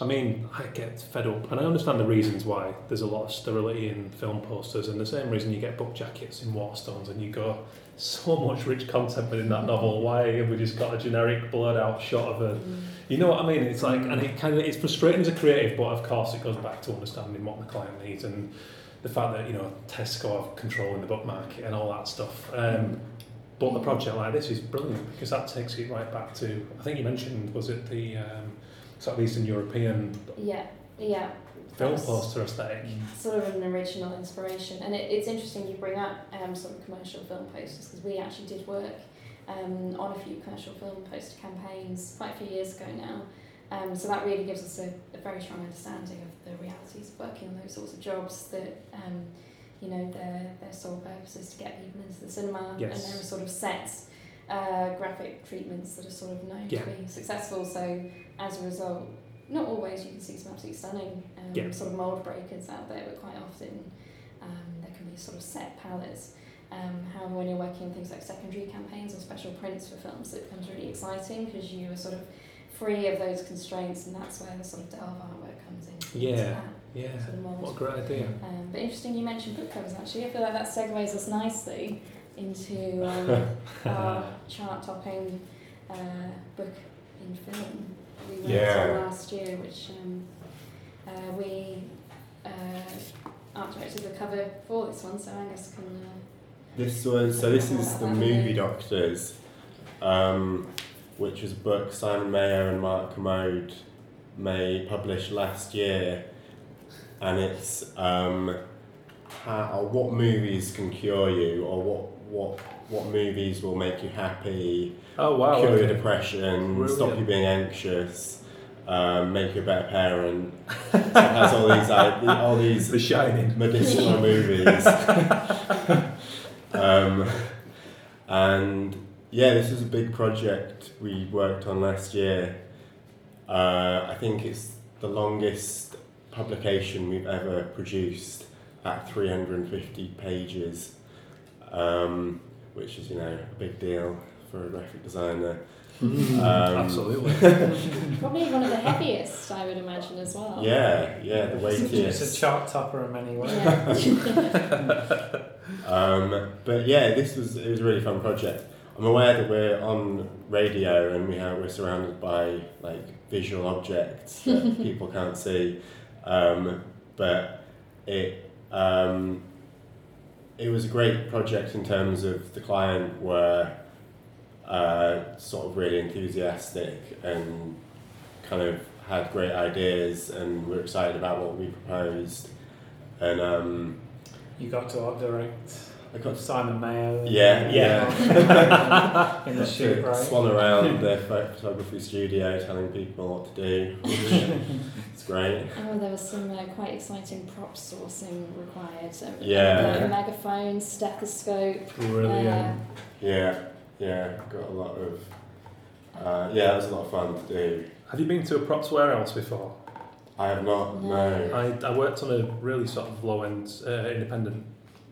I mean, I get fed up, and I understand the reasons why. There's a lot of sterility in film posters, and the same reason you get book jackets in Waterstones, and you go, so much rich content within that novel. Why have we just got a generic blurred out shot of a you know what I mean? It's like, and it kind of it's frustrating as a creative, but of course it goes back to understanding what the client needs and the fact that you know Tesco have control in the book market and all that stuff. Um, but a project like this is brilliant because that takes it right back to I think you mentioned was it the um, sort of Eastern European Yeah, yeah. film poster aesthetic. Sort of an original inspiration. And it, it's interesting you bring up um, sort of commercial film posters because we actually did work um, on a few commercial film poster campaigns quite a few years ago now. Um, so that really gives us a, a very strong understanding of the realities of working on those sorts of jobs that, um, you know, their, their sole purpose is to get people into the cinema Yes. and there are sort of sets, uh, graphic treatments that are sort of known Yeah. to be successful. So as a result, not always you can see some absolutely stunning um, Yeah. sort of mould breakers out there, but quite often um, there can be sort of set palettes. Um, however, when you're working on things like secondary campaigns or special prints for films, it becomes really exciting because you are sort of free of those constraints, and that's where the sort of delve artwork comes in. Yeah. Yeah, sort of what a great idea. Um, but interesting you mentioned book covers actually. I feel like that segues us nicely into um, *laughs* our chart topping uh, book in film we went Yeah. to last year, which um, uh, we uh, art directed the cover for this one, so Angus can. Uh, This was so. This is the Movie Doctors, um, which was a book Simon Mayo and Mark Kermode may published last year, and it's um, how or what movies can cure you, or what what what movies will make you happy, Oh wow! cure your okay. depression, stop you being anxious, um, make you a better parent. So it has all these uh, the- all these *laughs* The Shining. medicinal *laughs* movies. um, and yeah, this was a big project we worked on last year. Uh, I think it's the longest publication we've ever produced at 350 pages, um, which is, you know, a big deal for a graphic designer. Um, Absolutely. *laughs* probably one of the heaviest, I would imagine, as well. Yeah, yeah, the weightiest. It's a chart topper in many ways. Yeah. *laughs* Um, but yeah, this was it was a really fun project. I'm aware that we're on radio and we have we're surrounded by like visual objects that *laughs* people can't see, um, but it um, it was a great project in terms of the client were uh, sort of really enthusiastic and kind of had great ideas and were excited about what we proposed and. Um, You got to art direct I got Simon Mayo. Yeah, yeah. *laughs* in the Got shoot, right? Swan around their photography studio, telling people what to do. *laughs* it's great. Oh, there was some uh, quite exciting prop sourcing required. So, Yeah. Like a megaphone, stethoscope. Brilliant. Uh, Yeah, yeah. Got a lot of. Uh, yeah, it was a lot of fun to do. Have you been to a props warehouse before? I have not. No. I, I worked on a really sort of low end uh, independent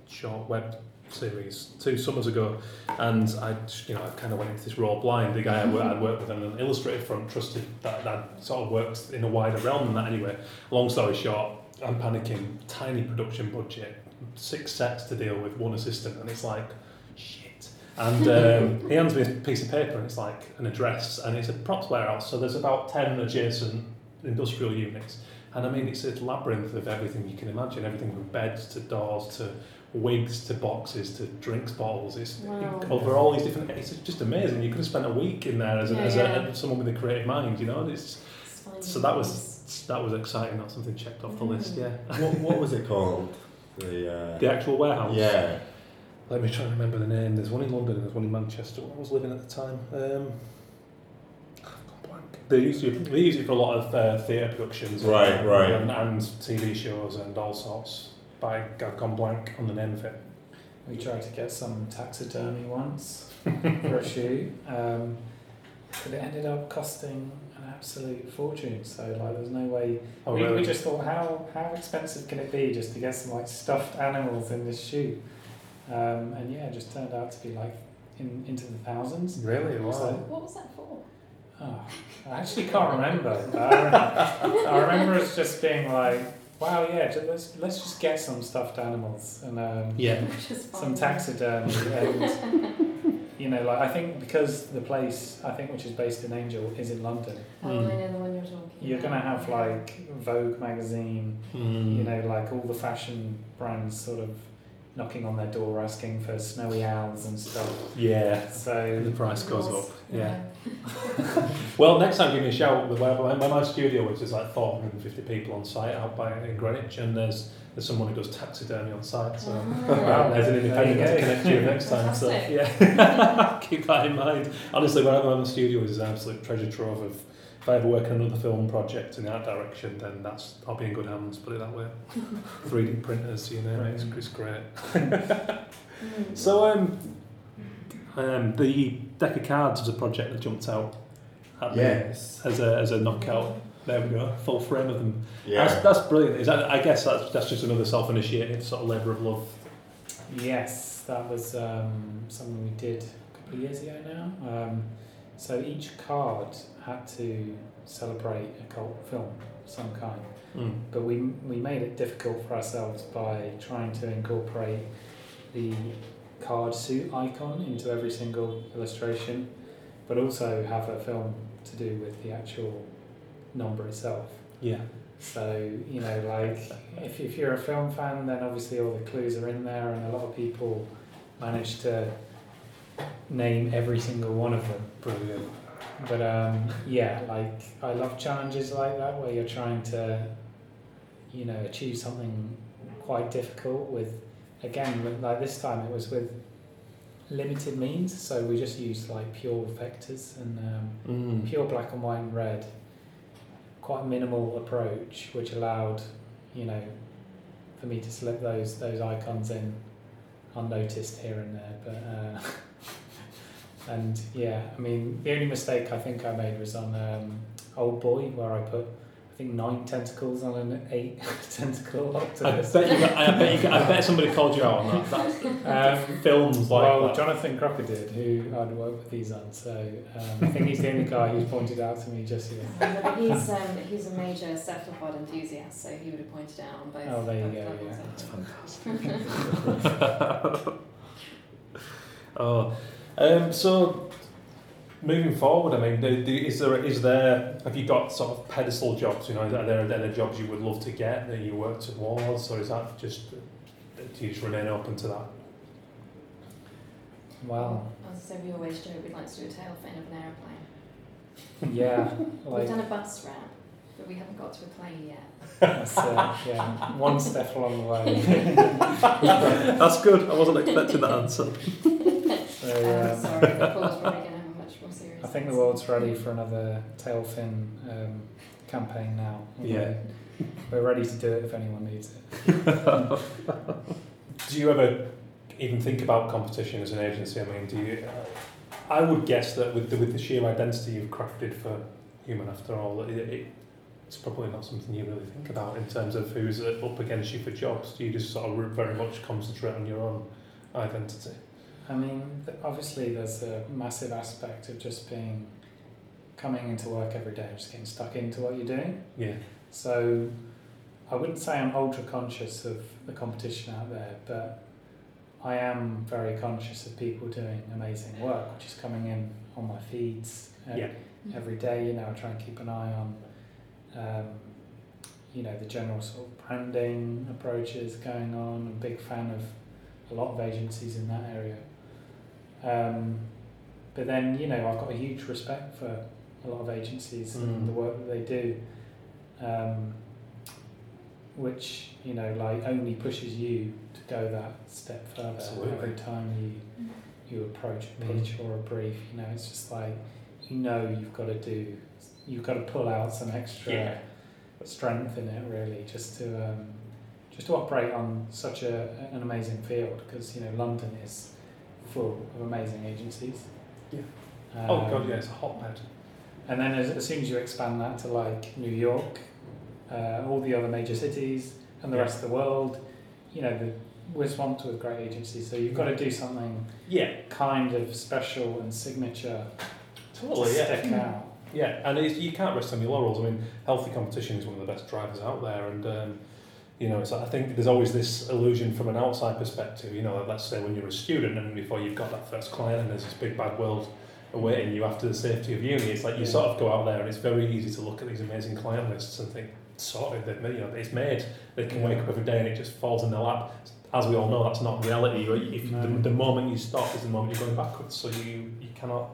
short web series two summers ago, and I you know I kind of went into this role blind. The guy I worked, I'd worked with on an illustrator front trusted that that sort of worked in a wider realm than that anyway. Long story short, I'm panicking. Tiny production budget, six sets to deal with, one assistant, and it's like shit. And um, *laughs* he hands me a piece of paper, and it's like an address, and it's a props warehouse. So there's about ten adjacent industrial units. And I mean, it's a labyrinth of everything you can imagine everything from beds to doors to wigs to boxes to drinks bottles. It's Wow. over all these different. It's just amazing. You could have spent a week in there as, a, Yeah, as, yeah. A, someone with a creative mind, you know. It's, it's so that was that was exciting. That's something checked off the list. Mm. Yeah. what, what was it called? The, uh, The actual warehouse. yeah. Let me try and remember the name. There's one in London and there's one in Manchester. where I was living at the time. Um, I've gone blank. They use it. They use it for a lot of uh, theatre productions. Right, right. And, and TV shows and all sorts. But I- I've gone blank on the name of it. We tried to get some taxidermy once for a shoot, um, but it ended up costing an absolute fortune. So like, there's no way. Oh, we, really? we just thought, how how expensive can it be just to get some like stuffed animals in this shoot? Um, and yeah, it just turned out to be like in, into the thousands. Really? Wow. So- What was that for? Oh, I actually can't remember. but I, remember *laughs* I remember us just being like, wow, yeah, let's let's just get some stuffed animals and um, yeah. *laughs* Some fine. taxidermy *laughs* and you know like I think because the place I think which is based in Angel is in London Oh, Mm. I know the one you're talking you're about. gonna have like Vogue magazine Mm. you know like all the fashion brands sort of knocking on their door asking for snowy owls and stuff Yeah. So the price goes up. Yeah. Yeah. *laughs* *laughs* Well, next time give me a shout. Where, where, where my studio which is, like 450 people on site out by in Greenwich, and there's there's someone who does taxidermy on site. So Ah. *laughs* there's an independent There to you go. connect you next time. So yeah, keep that in mind. Honestly, wherever my studio is, is an absolute treasure trove of. If I ever work on another film project in that direction, then that's I'll be in good hands. Put it that way. *laughs* 3D printers, you know, it's, it's great. Mm. So um, um, the deck of cards was a project that jumped out at me Yes. as a as a knockout. There we go, full frame of them. Yeah. That's, that's brilliant. Is that, I guess that's that's just another self-initiated sort of labour of love. yes that was um, something we did a couple of years ago now um, so each card had to celebrate a cult film of some kind Mm. but we we made it difficult for ourselves by trying to incorporate the card suit icon into every single illustration, but also have a film to do with the actual number itself. Yeah. So you know, like if if you're a film fan, then obviously all the clues are in there, and a lot of people manage to name every single one of them. Brilliant. But um, yeah, like I love challenges like that where you're trying to, you know, achieve something quite difficult with, again, like this time it was with limited means. So we just used like pure vectors and um, Mm. pure black and white and red. Quite minimal approach, which allowed, you know, for me to slip those those icons in unnoticed here and there. But uh, *laughs* and yeah, I mean, the only mistake I think I made was on um, Old Boy, where I put think nine tentacles on an eight *laughs* tentacle I octopus. bet you. Got, I bet you. I bet somebody called you out on that. That's *laughs* Um, films like well, that. Jonathan Crocker did, who I'd worked with these on. So um, I think he's the only guy who's pointed out to me just yet. *laughs* Yeah, he's um, he's a major cephalopod enthusiast, so he would have pointed out on both. Oh, there you go, yeah. I think. oh, um, so moving forward, I mean, do- do- is there is there have you got sort of pedestal jobs? You know, are there, are there jobs you would love to get that you work towards, or is that just do you just remain open to that? Wow. As I say, we always joke we'd like to do a tail fin of an aeroplane. Yeah, *laughs* We've done a bus wrap, but we haven't got to a plane yet. that's uh, yeah, one step along the way. *laughs* That's good. I wasn't expecting that answer. *laughs* So, Um, um, sorry, I think the world's ready for another tail fin um, campaign now. Yeah. We're ready to do it if anyone needs it. *laughs* Do you ever even think about competition as an agency? I mean, do you? Uh, I would guess that with the, with the sheer identity you've crafted for Human After All, it, it, it's probably not something you really think about in terms of who's up against you for jobs. Do you just sort of very much concentrate on your own identity? I mean, obviously, there's a massive aspect of just being coming into work every day, just getting stuck into what you're doing. Yeah. So I wouldn't say I'm ultra conscious of the competition out there, but I am very conscious of people doing amazing work, which is coming in on my feeds uh, Yeah. every day. You know, I try and keep an eye on, um, you know, the general sort of branding approaches going on. I'm a big fan of a lot of agencies in that area. Um, but then, you know, I've got a huge respect for a lot of agencies Mm. and the work that they do. Um, which you know like only pushes you to go that step further Absolutely. every time you you approach a Mhm. pitch or a brief. You know, it's just like you know you've got to do, you've got to pull out some extra Yeah. strength in it really, just to um, just to operate on such a an amazing field because you know London is full of amazing agencies. Yeah. Um, oh god, yeah, it's a hotbed. And then as, as soon as you expand that to like New York, uh, all the other major cities, and the Yeah. rest of the world, you know, the, we're swamped with great agencies. So you've got to do something Yeah, kind of special and signature totally. to Yeah, stick out. yeah, and you can't rest on your laurels. I mean, healthy competition is one of the best drivers out there, and um, you know, it's, I think there's always this illusion from an outside perspective. You know, let's say when you're a student and before you've got that first client, and there's this big bad world awaiting you after the safety of uni. It's like you Yeah. sort of go out there, and it's very easy to look at these amazing client lists and think, sorted, they've made, you know, it's made. They can Yeah. wake up every day and it just falls in their lap. As we all know, that's not reality. If No. the, the moment you stop is the moment you're going backwards. So you you cannot.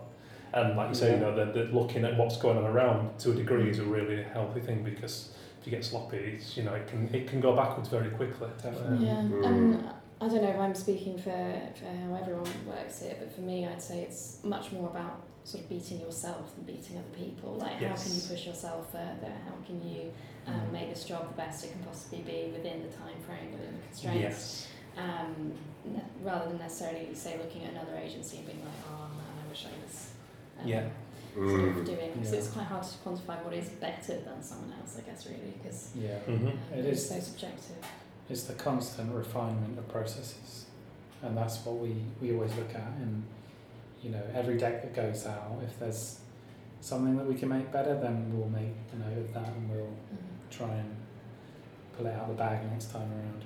And like you say, you know, the, the looking at what's going on around to a degree is a really healthy thing because if you get sloppy, it's, you know, it can it can go backwards very quickly. Definitely. Yeah, Mm. and I don't know if I'm speaking for, for how everyone works here, but for me, I'd say it's much more about sort of beating yourself than beating other people. Like, how can you push yourself further? How can you um, make this job the best it can possibly be within the time frame, within the constraints? Yes. Um, rather than necessarily, say, looking at another agency and being like, oh man, I wish I was um, Yeah. Sort of Mm. doing. So Yeah. it's quite hard to quantify what is better than someone else, I guess, really, because Yeah. Mm-hmm. um, It it's is. so subjective. It's the constant refinement of processes, and that's what we, we always look at. And you know, every deck that goes out, if there's something that we can make better, then we'll make a note of that, and we'll Mhm. try and pull it out of the bag next time around.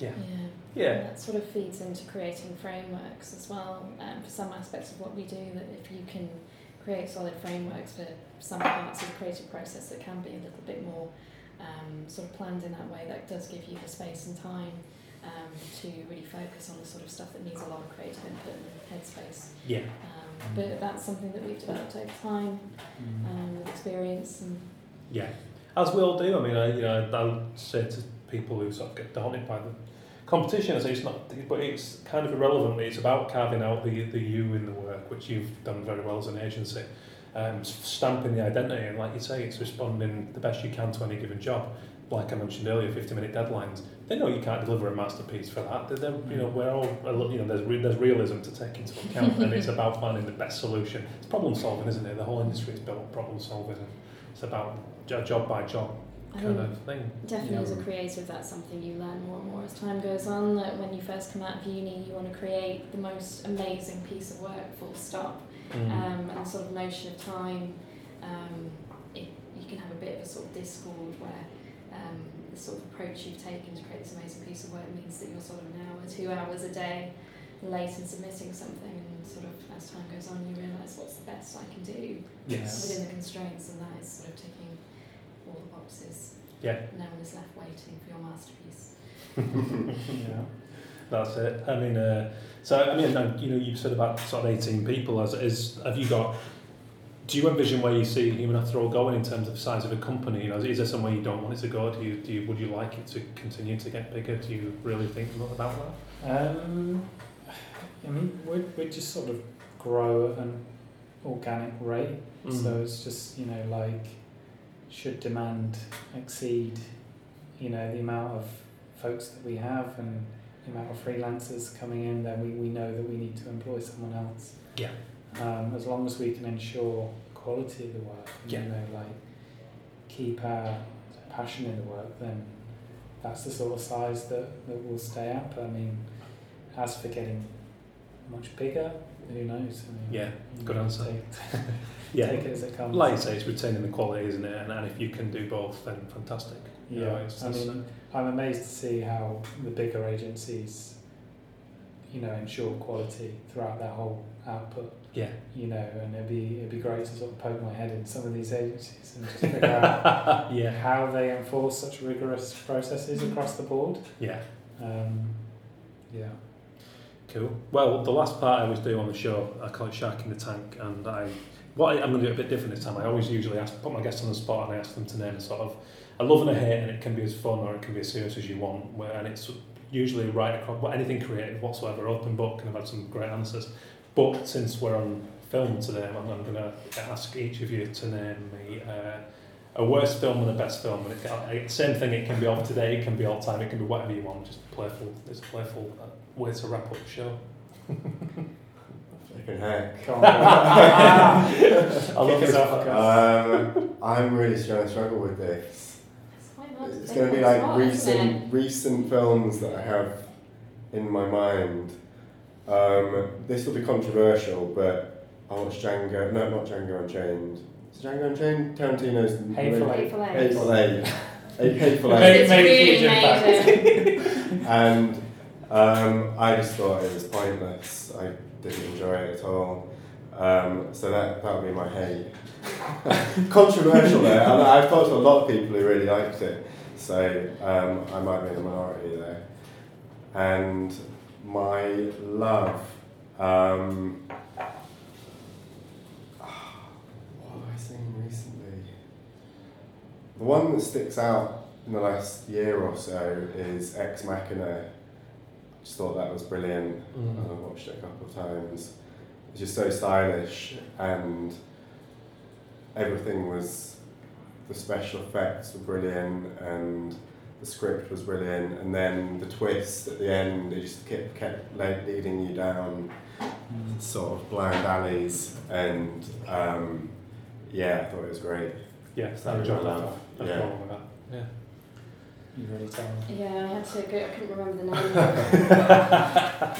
Yeah. Yeah. Yeah. That sort of feeds into creating frameworks as well. Um, for some aspects of what we do, that if you can create solid frameworks for some parts of the creative process that can be a little bit more um, sort of planned in that way, that does give you the space and time um, to really focus on the sort of stuff that needs a lot of creative input and headspace. Yeah. Um, but that's something that we've developed over time um, with experience and Yeah, as we all do. I mean, I, you know, I'll say to people who sort of get daunted by the competition, I say it's not, but it's kind of irrelevant. It's about carving out the the you in the work, which you've done very well as an agency. Um, stamping the identity, and like you say, it's responding the best you can to any given job. Like I mentioned earlier, fifty-minute deadlines. They know you can't deliver a masterpiece for that. They're, they're, you know, we're all, you know, there's re- there's realism to take into account, and it's *laughs* about finding the best solution. It's problem solving, isn't it? The whole industry is built on problem solving. and It's about job by job kind of thing. Definitely, Yeah. as a creative, that's something you learn more and more as time goes on. That when you first come out of uni, you want to create the most amazing piece of work, full stop. Mm. Um, and sort of notion of time, um, it, you can have a bit of a sort of discord where um, the sort of approach you've taken to create this amazing piece of work means that you're sort of an hour, two hours a day late in submitting something, and sort of as time goes on, you realise what's the best I can do Yes. within the constraints, and that is sort of the boxes. Yeah. No one is left waiting for your masterpiece. *laughs* yeah. That's it. I mean, uh, so I mean, you know, you've said about sort of eighteen people. As is, have you got? Do you envision where you see Human After All going in terms of size of a company? You know, is there somewhere you don't want it to go? Do you, do you, would you like it to continue to get bigger? Do you really think about that? Um, I mean, we we just sort of grow at an organic rate. Mm. So it's just you know like should demand exceed you know the amount of folks that we have and the amount of freelancers coming in, then we, we know that we need to employ someone else. Yeah. Um, as long as we can ensure quality of the work, and, Yeah. you know, like keep our passion in the work, then that's the sort of size that, that will stay up. I mean, as for getting much bigger, who knows? I mean, Yeah, good answer. Take, *laughs* Yeah. take it as it comes. Like you say, it's retaining the quality, isn't it? And, and if you can do both, then fantastic. You know, Yeah, it's- I mean, I'm amazed to see how the bigger agencies, you know, ensure quality throughout their whole output. yeah. You know, and it'd be it'd be great to sort of poke my head in some of these agencies and just figure *laughs* out yeah. how they enforce such rigorous processes across the board. Yeah. Um, yeah. Cool. Well, the last part I always do on the show, I call it Shark in the Tank, and I, what I, I'm going to do a bit different this time. I always usually ask, put my guests on the spot, and I ask them to name a sort of a love and a hate, and it can be as fun or it can be as serious as you want. And it's usually right across anything creative whatsoever, open book, and I've had some great answers. But since we're on film today, I'm, I'm going to ask each of you to name me uh, a worst film and a best film. And it can, same thing, it can be of today, it can be all time, it can be whatever you want. Just playful. It's a playful uh, way to wrap up the show. Flipping heck. *laughs* Come on, go *laughs* on. I love Kick us this off, guys. Um, I'm really going to struggle with this. It's quite hard to It's going to be like what, isn't it? recent recent films that I have in my mind. Um, this will be controversial, but I watched Django. No, not Django Unchained. Is it Django Unchained? Tarantino's Hateful Eight. Hateful Eight. *laughs* Hateful Eight. Eight Hateful Made- Eight. It's made a really huge made impact. it. and um, I just thought it was pointless. I didn't enjoy it at all. Um, so that that would be my hate. *laughs* Controversial there, and I've talked to a lot of people who really liked it. So um, I might be in the minority there. And my love. Um, what have I seen recently? The one that sticks out in the last year or so is Ex Machina. I just thought that was brilliant. Mm. I've watched it a couple of times. It's just so stylish and everything was the special effects were brilliant and the script was brilliant and then the twist at the end it just kept, kept leading you down sort of blind alleys and um, yeah I thought it was great Yeah, I I enjoyed that. Love, yeah. problem with that. Yeah. You really tell me. Yeah, I had to go. I couldn't remember the name.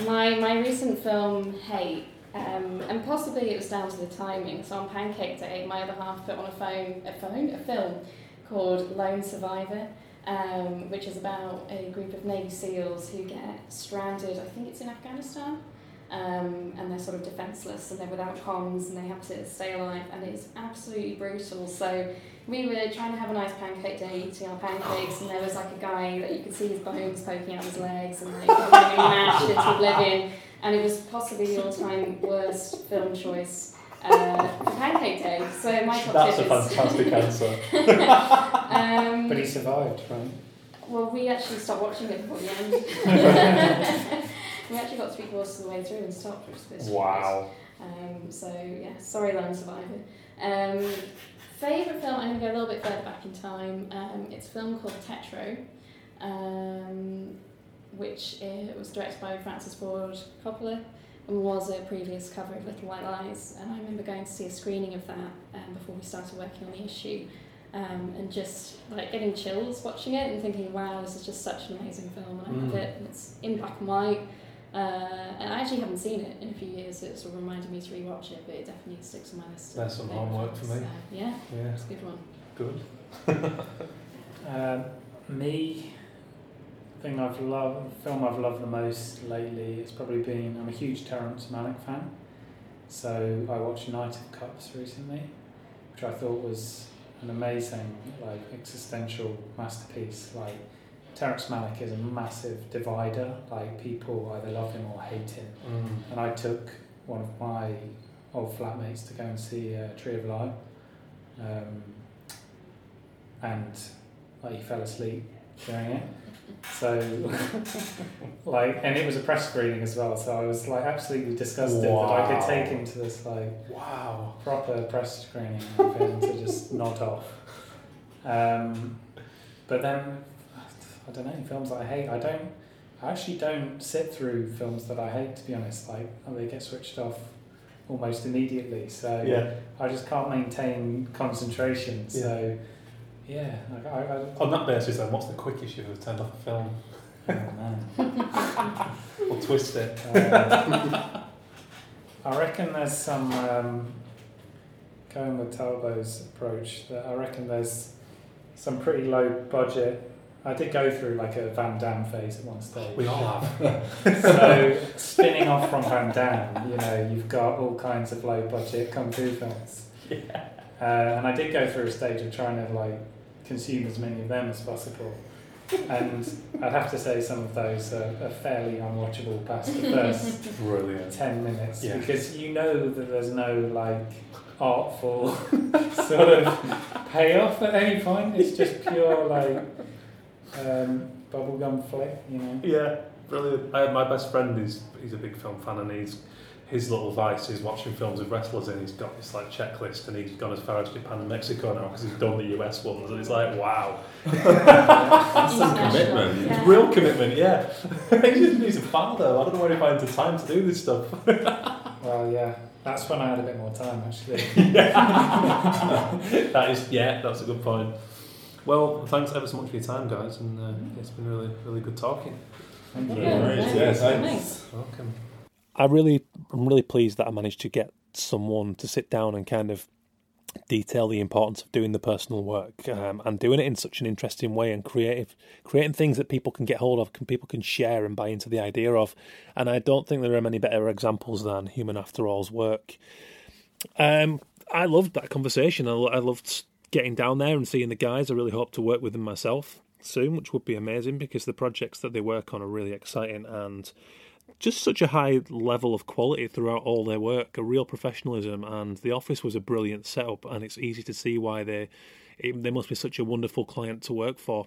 *laughs* my my recent film Hate, um, and possibly it was down to the timing. So on Pancake Day, my other half put on a phone a phone a film called Lone Survivor, um, which is about a group of Navy SEALs who get stranded. I think it's in Afghanistan. Um, and they're sort of defenceless and they're without comms and they have to stay alive and it's absolutely brutal. So we were trying to have a nice pancake day, eating our pancakes, and there was like a guy that you could see his bones poking out his legs, and like being mashed into oblivion. And it was possibly the all-time worst film choice uh, for Pancake Day. So my top That's a is. fantastic *laughs* answer. um, But he survived, right? well, we actually stopped watching it before the end. *laughs* *laughs* we actually got three quarters of the way through and stopped, which was a bit surprised. Wow. Um, so yeah, sorry, Lone Survivor. Um, favorite film? I'm gonna go a little bit further back in time. Um, it's a film called Tetro, um, which uh, was directed by Francis Ford Coppola and was a previous cover of Little White Lies. And I remember going to see a screening of that um, before we started working on the issue. Um, and just like getting chills watching it and thinking, wow, this is just such an amazing film. And I love Mm. it. And it's in black and white. Uh, and I actually haven't seen it in a few years. It sort of reminded me to rewatch it, but it definitely sticks on my list. of There's some homework for me. So, yeah, Yeah, it's a good one. good. Um, *laughs* me, thing I've loved, film I've loved the most lately, it's probably been. I'm a huge Terrence Malick fan, so I watched Knight of Cups recently, which I thought was an amazing, like existential masterpiece. Like Terrence Malick is a massive divider. Like people either love him or hate him. Mm. And I took one of my old flatmates to go and see uh, Tree of Life. Um, and like he fell asleep during it. So *laughs* like and it was a press screening as well, so I was like absolutely disgusted that I could take him to this like Wow. proper press screening and to just *laughs* nod off. Um, but then I don't know, films that I hate, I don't I actually don't sit through films that I hate to be honest. Like they get switched off almost immediately. So Yeah. I just can't maintain concentration. So yeah, like I, I On that basis, then, what's the quickest you've ever turned off a film? oh man. Or twist it? Um, *laughs* I reckon there's some um, going with Talbot's approach. That I reckon there's some pretty low budget. I did go through like a Van Damme phase at one stage. We all have. *laughs* so spinning off from Van Damme, you know, you've got all kinds of low budget kung fu films. Yeah. Uh, and I did go through a stage of trying to like consume as many of them as possible. And I'd have to say some of those are, are fairly unwatchable past the first Brilliant. 10 minutes Yeah. because you know that there's no like artful *laughs* sort of payoff at any point. It's just pure like um, bubblegum flick, you know. Yeah, brilliant. I, my best friend is he's a big film fan and he's his little vice is watching films with wrestlers and he's got this like checklist and he's gone as far as Japan and Mexico now because he's done the US ones and it's like wow *laughs* That's some commitment. yeah. it's real commitment yeah *laughs* he's, he's a father I don't know where he finds the time to do this stuff *laughs* Well, yeah, that's when I had a bit more time actually. that is yeah that's a good point well thanks ever so much for your time guys and uh, it's been really really good talking Thank you. Yeah, Right, thanks. yeah, Thanks. thanks. welcome I really I'm really pleased that I managed to get someone to sit down and kind of detail the importance of doing the personal work um, and doing it in such an interesting way and creative creating things that people can get hold of can people can share and buy into the idea of and I don't think there are many better examples than Human After All's work um, I loved that conversation I, I loved getting down there and seeing the guys I really hope to work with them myself soon which would be amazing because the projects that they work on are really exciting and just such a high level of quality throughout all their work, a real professionalism, and the office was a brilliant setup, and it's easy to see why they it, they must be such a wonderful client to work for.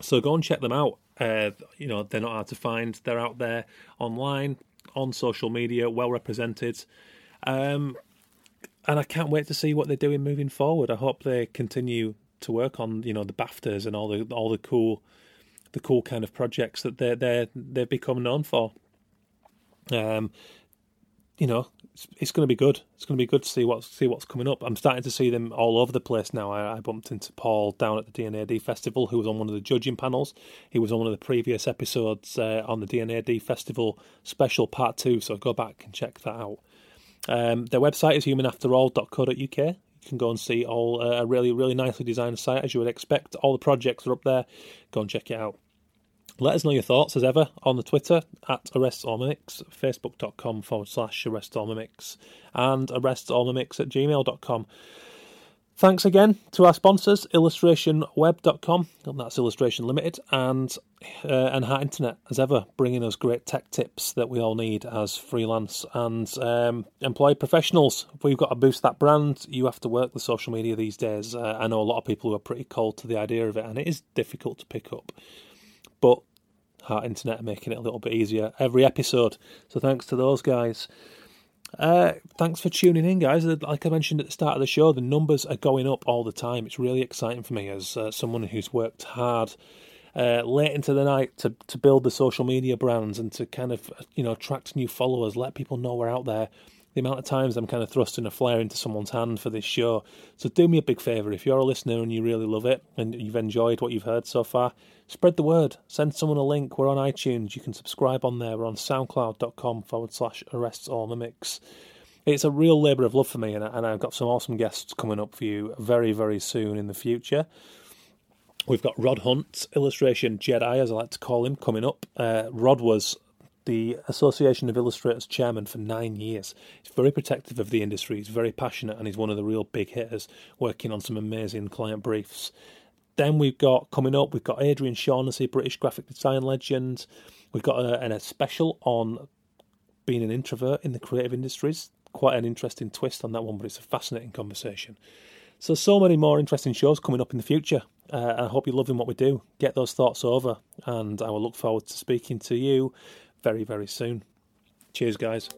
So go and check them out. Uh, you know they're not hard to find. They're out there online, on social media, well represented, um, and I can't wait to see what they're doing moving forward. I hope they continue to work on you know the Baftas and all the all the cool the cool kind of projects that they they they've become known for. Um, you know, it's, it's going to be good. It's going to be good to see what's see what's coming up. I'm starting to see them all over the place now. I, I bumped into Paul down at the D&AD festival, who was on one of the judging panels. He was on one of the previous episodes uh, on the D&AD festival special part two. So go back and check that out. Um, their website is humanafterall.co.uk. You can go and see all uh, a really really nicely designed site as you would expect. All the projects are up there. Go and check it out. Let us know your thoughts as ever on the Twitter at arrestallmimics, facebook.com forward slash arrestallmimics, and arrestallmimics at gmail.com. Thanks again to our sponsors, illustrationweb.com, and that's Illustration Limited, and uh, and Heart Internet, as ever, bringing us great tech tips that we all need as freelance and um, employed professionals. If we've got to boost that brand, you have to work the social media these days. Uh, I know a lot of people who are pretty cold to the idea of it, and it is difficult to pick up but Heart Internet are making it a little bit easier every episode. So thanks to those guys. Uh, thanks for tuning in, guys. Like I mentioned at the start of the show, the numbers are going up all the time. It's really exciting for me as uh, someone who's worked hard uh, late into the night to to build the social media brands and to kind of you know attract new followers, let people know we're out there. The amount of times I'm kind of thrusting a flare into someone's hand for this show. So do me a big favour if you're a listener and you really love it and you've enjoyed what you've heard so far, spread the word. Send someone a link. We're on iTunes. You can subscribe on there. We're on soundcloud.com forward slash arrests all mimics. It's a real labour of love for me, and, and I've got some awesome guests coming up for you very, very soon in the future. We've got Rod Hunt, illustration Jedi, as I like to call him, coming up. Uh, Rod was the Association of Illustrators chairman for nine years. He's very protective of the industry. He's very passionate, and he's one of the real big hitters, working on some amazing client briefs. Then we've got coming up, we've got Adrian Shaughnessy, British graphic design legend. We've got a, a special on being an introvert in the creative industries. Quite an interesting twist on that one, but it's a fascinating conversation. So, so many more interesting shows coming up in the future. Uh, I hope you're loving what we do. Get those thoughts over, and I will look forward to speaking to you very, very soon. Cheers, guys.